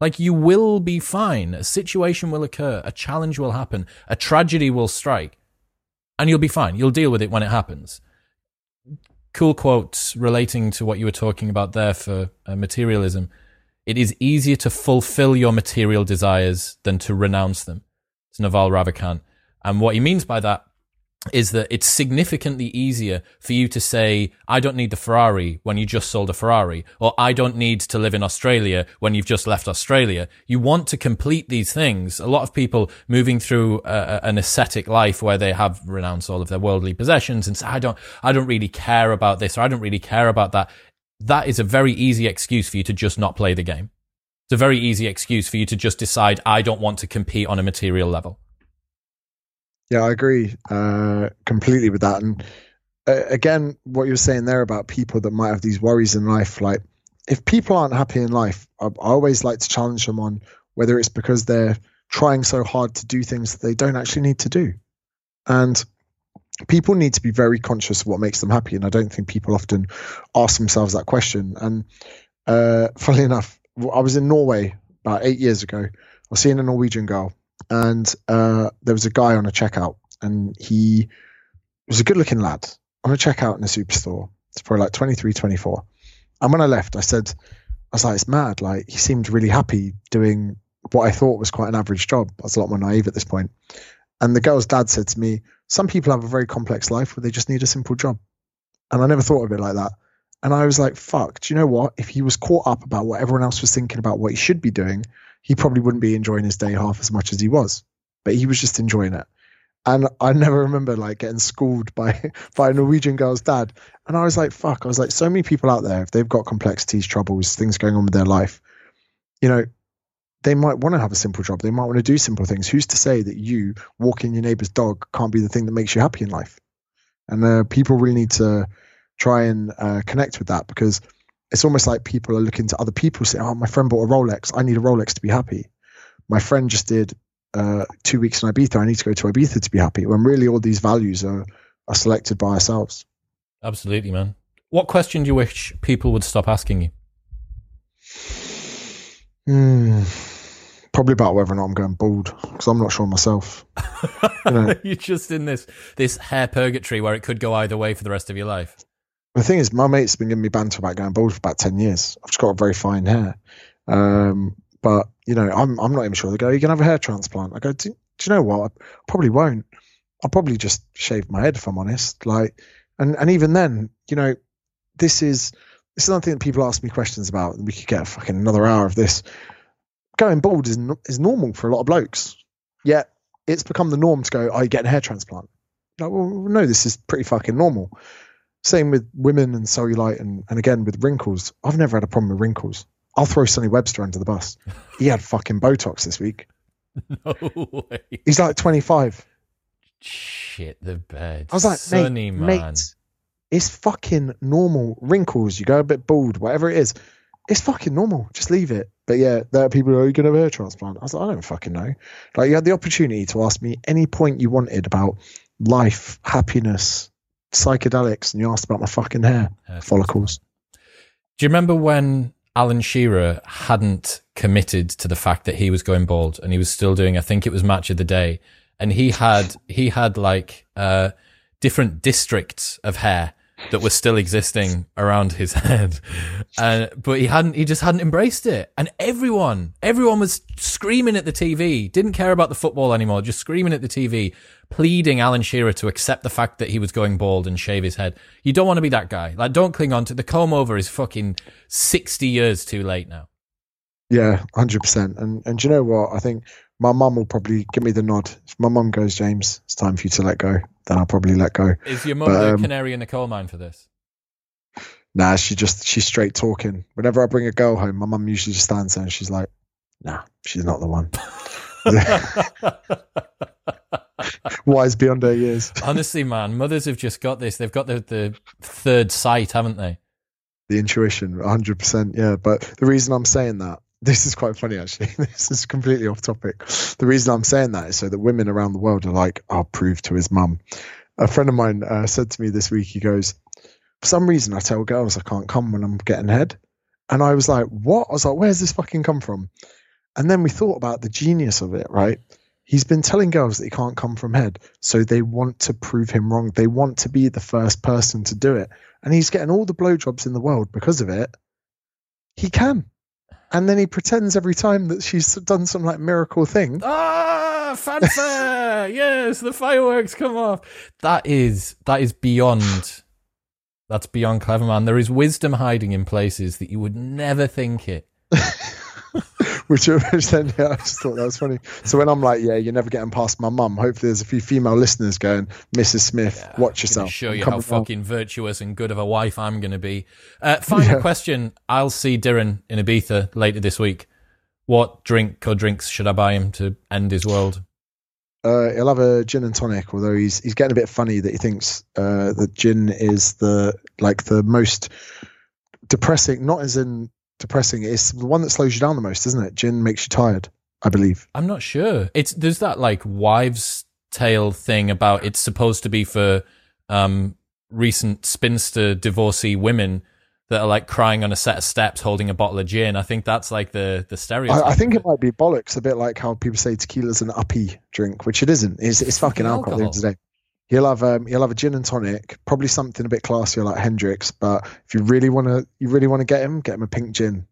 Like you will be fine. A situation will occur. A challenge will happen. A tragedy will strike and you'll be fine. You'll deal with it when it happens cool quotes relating to what you were talking about there for uh, materialism. It is easier to fulfill your material desires than to renounce them. It's Naval Ravikant. And what he means by that is that it's significantly easier for you to say, I don't need the Ferrari when you just sold a Ferrari, or I don't need to live in Australia when you've just left Australia. You want to complete these things. A lot of people moving through a, an ascetic life where they have renounced all of their worldly possessions and say, I don't, I don't really care about this or I don't really care about that. That is a very easy excuse for you to just not play the game. It's a very easy excuse for you to just decide, I don't want to compete on a material level. Yeah, I agree uh, completely with that. And uh, again, what you're saying there about people that might have these worries in life, like if people aren't happy in life, I, I always like to challenge them on whether it's because they're trying so hard to do things that they don't actually need to do. And people need to be very conscious of what makes them happy. And I don't think people often ask themselves that question. And uh, funnily enough, I was in Norway about eight years ago. I was seeing a Norwegian girl, and uh, there was a guy on a checkout, and he was a good looking lad on a checkout in a superstore. It's probably like 23, 24. And when I left, I said, I was like, it's mad. Like, he seemed really happy doing what I thought was quite an average job. I was a lot more naive at this point. And the girl's dad said to me, Some people have a very complex life where they just need a simple job. And I never thought of it like that. And I was like, fuck, do you know what? If he was caught up about what everyone else was thinking about what he should be doing, he probably wouldn't be enjoying his day half as much as he was. But he was just enjoying it. And I never remember like getting schooled by by a Norwegian girl's dad. And I was like, fuck. I was like, so many people out there, if they've got complexities, troubles, things going on with their life, you know, they might want to have a simple job. They might want to do simple things. Who's to say that you walking your neighbor's dog can't be the thing that makes you happy in life? And uh, people really need to try and uh, connect with that because it's almost like people are looking to other people say, "Oh, my friend bought a Rolex. I need a Rolex to be happy." My friend just did uh, two weeks in Ibiza. I need to go to Ibiza to be happy. When really all these values are are selected by ourselves. Absolutely, man. What question do you wish people would stop asking you? Hmm. Probably about whether or not I'm going bald because I'm not sure myself. You know, You're just in this this hair purgatory where it could go either way for the rest of your life. The thing is, my mate's been giving me banter about going bald for about ten years. I've just got a very fine hair, um, but you know, I'm I'm not even sure. They go, "You can have a hair transplant." I go, "Do, do you know what? I probably won't. I'll probably just shave my head if I'm honest." Like, and and even then, you know, this is this is another thing that people ask me questions about. We could get fucking another hour of this. Going bald is is normal for a lot of blokes, yet it's become the norm to go, "Oh, you get a hair transplant." Like, well, no, this is pretty fucking normal. Same with women and cellulite, and, and again with wrinkles. I've never had a problem with wrinkles. I'll throw Sonny Webster under the bus. He had fucking Botox this week. No way. He's like 25. Shit the bed. I was like, Sonny, mate, man. mate, it's fucking normal. Wrinkles, you go a bit bald, whatever it is. It's fucking normal. Just leave it. But yeah, there are people who are going to have a hair transplant. I was like, I don't fucking know. Like, you had the opportunity to ask me any point you wanted about life, happiness, psychedelics and you asked about my fucking hair follicles. Do you remember when Alan Shearer hadn't committed to the fact that he was going bald and he was still doing, I think it was match of the day. And he had, he had like, uh, different districts of hair that were still existing around his head. Uh, but he hadn't, he just hadn't embraced it. And everyone, everyone was screaming at the TV, didn't care about the football anymore, just screaming at the TV, pleading Alan Shearer to accept the fact that he was going bald and shave his head. You don't want to be that guy. Like, don't cling on to the comb over is fucking 60 years too late now. Yeah, hundred percent. And and you know what? I think my mum will probably give me the nod. If my mum goes, James, it's time for you to let go, then I'll probably let go. Is your mum But, the um, canary in the coal mine for this? Nah, she just she's straight talking. Whenever I bring a girl home, my mum usually just stands there and she's like, Nah, she's not the one. Wise beyond her years. Honestly, man, mothers have just got this. They've got the, the third sight, haven't they? The intuition, hundred percent, yeah. But the reason I'm saying that, this is quite funny actually. this is completely off topic. The reason I'm saying that is so that women around the world are like, I'll prove to his mum. A friend of mine uh, said to me this week, he goes, For some reason I tell girls I can't come when I'm getting head. And I was like, What? I was like, Where's this fucking come from? And then we thought about the genius of it, right? He's been telling girls that he can't come from head, so they want to prove him wrong. They want to be the first person to do it. And he's getting all the blowjobs in the world because of it. He can. And then he pretends every time that she's done some like miracle thing. Ah, fanfare! yes, the fireworks come off. That is that is beyond. That's beyond clever, man. There is wisdom hiding in places that you would never think it. Which, which then, yeah, I just thought that was funny. So when I'm like, yeah, you're never getting past my mum, hopefully there's a few female listeners going, Mrs. Smith, watch I'm yourself. Show you how coming round." fucking virtuous and good of a wife I'm going to be. Uh, final Yeah. question. I'll see Darren in Ibiza later this week. What drink or drinks should I buy him to end his world? Uh, he'll have a gin and tonic, although he's he's getting a bit funny that he thinks uh, that gin is the like the most depressing, not as in depressing, it's the one that slows you down the most, isn't it? Gin makes you tired, I believe. I'm not sure. It's there's that like wives' tale thing about it's supposed to be for um, recent spinster divorcee women that are like crying on a set of steps holding a bottle of gin. I think that's like the the stereotype. I, I think it might be bollocks, a bit like how people say tequila's an uppy drink, which it isn't. It's, it's fucking alcohol at the end of the day. He'll have um, he'll have a gin and tonic, probably something a bit classier like Hendrick's. But if you really want to, you really want to get him, get him a pink gin.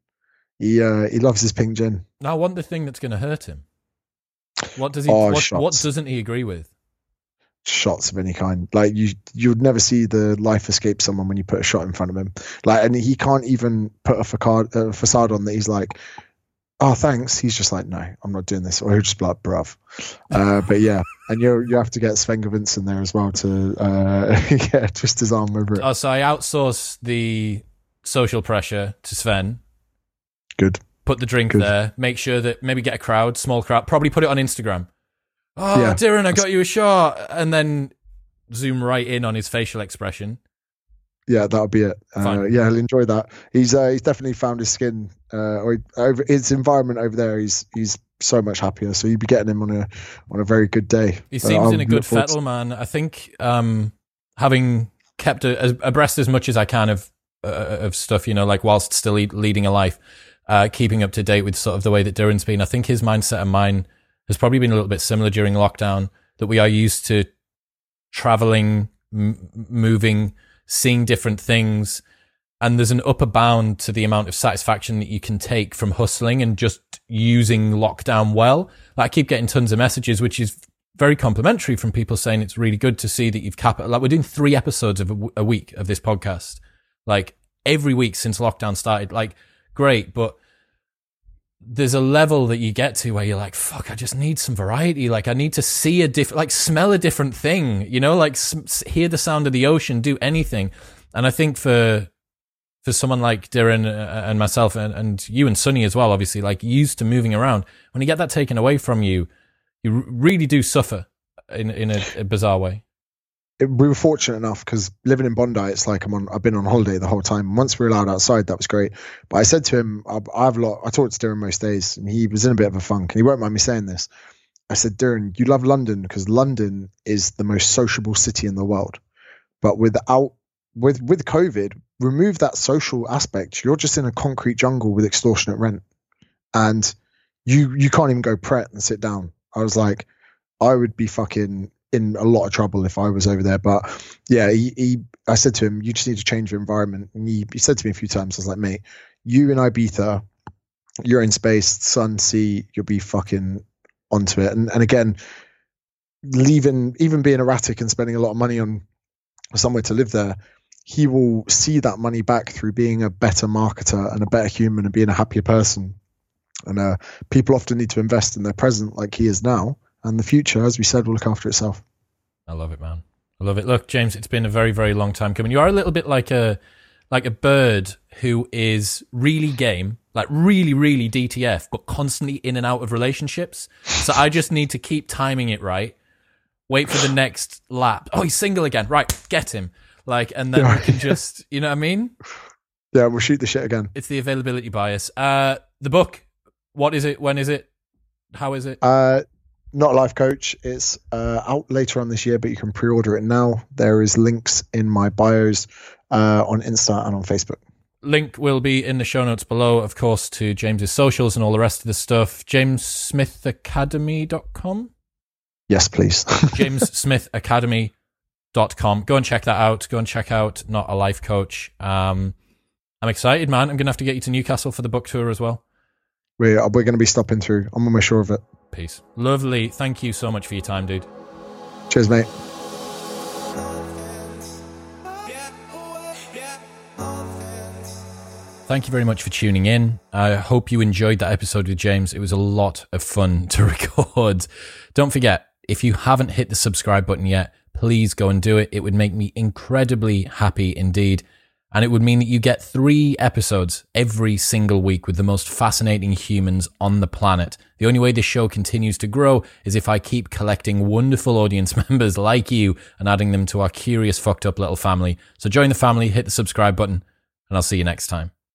He uh, he loves his pink gin. Now, I want the thing that's going to hurt him. What does he? Oh, what, what, doesn't he agree with? shots of any kind. Like you, you would never see the life escape someone when you put a shot in front of him. Like, and he can't even put a facade, a facade on that. He's like, "Oh, thanks." He's just like, "No, I'm not doing this," or he'll just be like, "Bruv." Uh, but yeah, and you you have to get Sven Vincent there as well to uh, yeah twist his arm over it. Oh, so I outsource the social pressure to Sven. Good. Put the drink Good. there. Make sure that maybe get a crowd, small crowd. Probably put it on Instagram. Oh, Yeah. Darren, I got you a shot, and then zoom right in on his facial expression. Yeah, that'll be it. Uh, yeah, he'll enjoy that. He's uh, he's definitely found his skin uh, or over his environment over there. He's he's so much happier. So you'd be getting him on a on a very good day. He seems in a good to- fettle, man. I think um, having kept a, as, abreast as much as I can of uh, of stuff, you know, like whilst still lead, leading a life, uh, keeping up to date with sort of the way that Duran's been. I think his mindset and mine has probably been a little bit similar during lockdown. That we are used to traveling, m- moving, seeing different things. And there's an upper bound to the amount of satisfaction that you can take from hustling and just using lockdown well. Like I keep getting tons of messages, which is very complimentary from people saying it's really good to see that you've cap Like we're doing three episodes of a, w- a week of this podcast, like every week since lockdown started. Like great, but there's a level that you get to where you're like, fuck, I just need some variety. Like I need to see a different, like smell a different thing, you know, like s- hear the sound of the ocean, do anything. And I think for, for someone like Darren uh, and myself and, and you and Sonny as well, obviously, like used to moving around, when you get that taken away from you, you really do suffer in, in a, a bizarre way. it, we were fortunate enough because living in Bondi, it's like I'm on. I've been on holiday the whole time. Once we were allowed outside, that was great. But I said to him, I, I have a lot. I talked to Darren most days, and he was in a bit of a funk, and he won't mind me saying this. I said, Darren, you love London because London is the most sociable city in the world. But without with with COVID, remove that social aspect. You're just in a concrete jungle with extortionate rent, and you you can't even go pret and sit down. I was like, I would be fucking in a lot of trouble if I was over there. But yeah, he, he I said to him, you just need to change your environment. And he, he said to me a few times, I was like, mate, you in Ibiza, you're in space, sun, sea, you'll be fucking onto it. And and again, leaving even being erratic and spending a lot of money on somewhere to live there, he will see that money back through being a better marketer and a better human and being a happier person. And uh, people often need to invest in their present like he is now. And the future, as we said, will look after itself. I love it, man. I love it. Look, James, it's been a very, very long time coming. You are a little bit like a like a bird who is really game, like really, really DTF, but constantly in and out of relationships. So I just need to keep timing it right. Wait for the next lap. Oh, he's single again. Right, get him. Like, and then we can just, you know what I mean? Yeah, we'll shoot the shit again. It's the availability bias. Uh, the book. What is it? When is it? How is it? Uh, not a life coach. It's uh, out later on this year, but you can pre-order it now. There is links in my bios uh, on Insta and on Facebook. Link will be in the show notes below, of course, to James's socials and all the rest of the stuff. JamesSmithAcademy.com? Yes, please. JamesSmithAcademy.com. Go and check that out. Go and check out Not a Life Coach. Um, I'm excited, man. I'm going to have to get you to Newcastle for the book tour as well. We're, we're going to be stopping through. I'm almost sure of it. Peace. Lovely. Thank you so much for your time, dude. Cheers, mate. Thank you very much for tuning in. I hope you enjoyed that episode with James. It was a lot of fun to record. Don't forget, if you haven't hit the subscribe button yet, please go and do it. It would make me incredibly happy indeed. And it would mean that you get three episodes every single week with the most fascinating humans on the planet. The only way this show continues to grow is if I keep collecting wonderful audience members like you and adding them to our curious, fucked up little family. So join the family, hit the subscribe button, and I'll see you next time.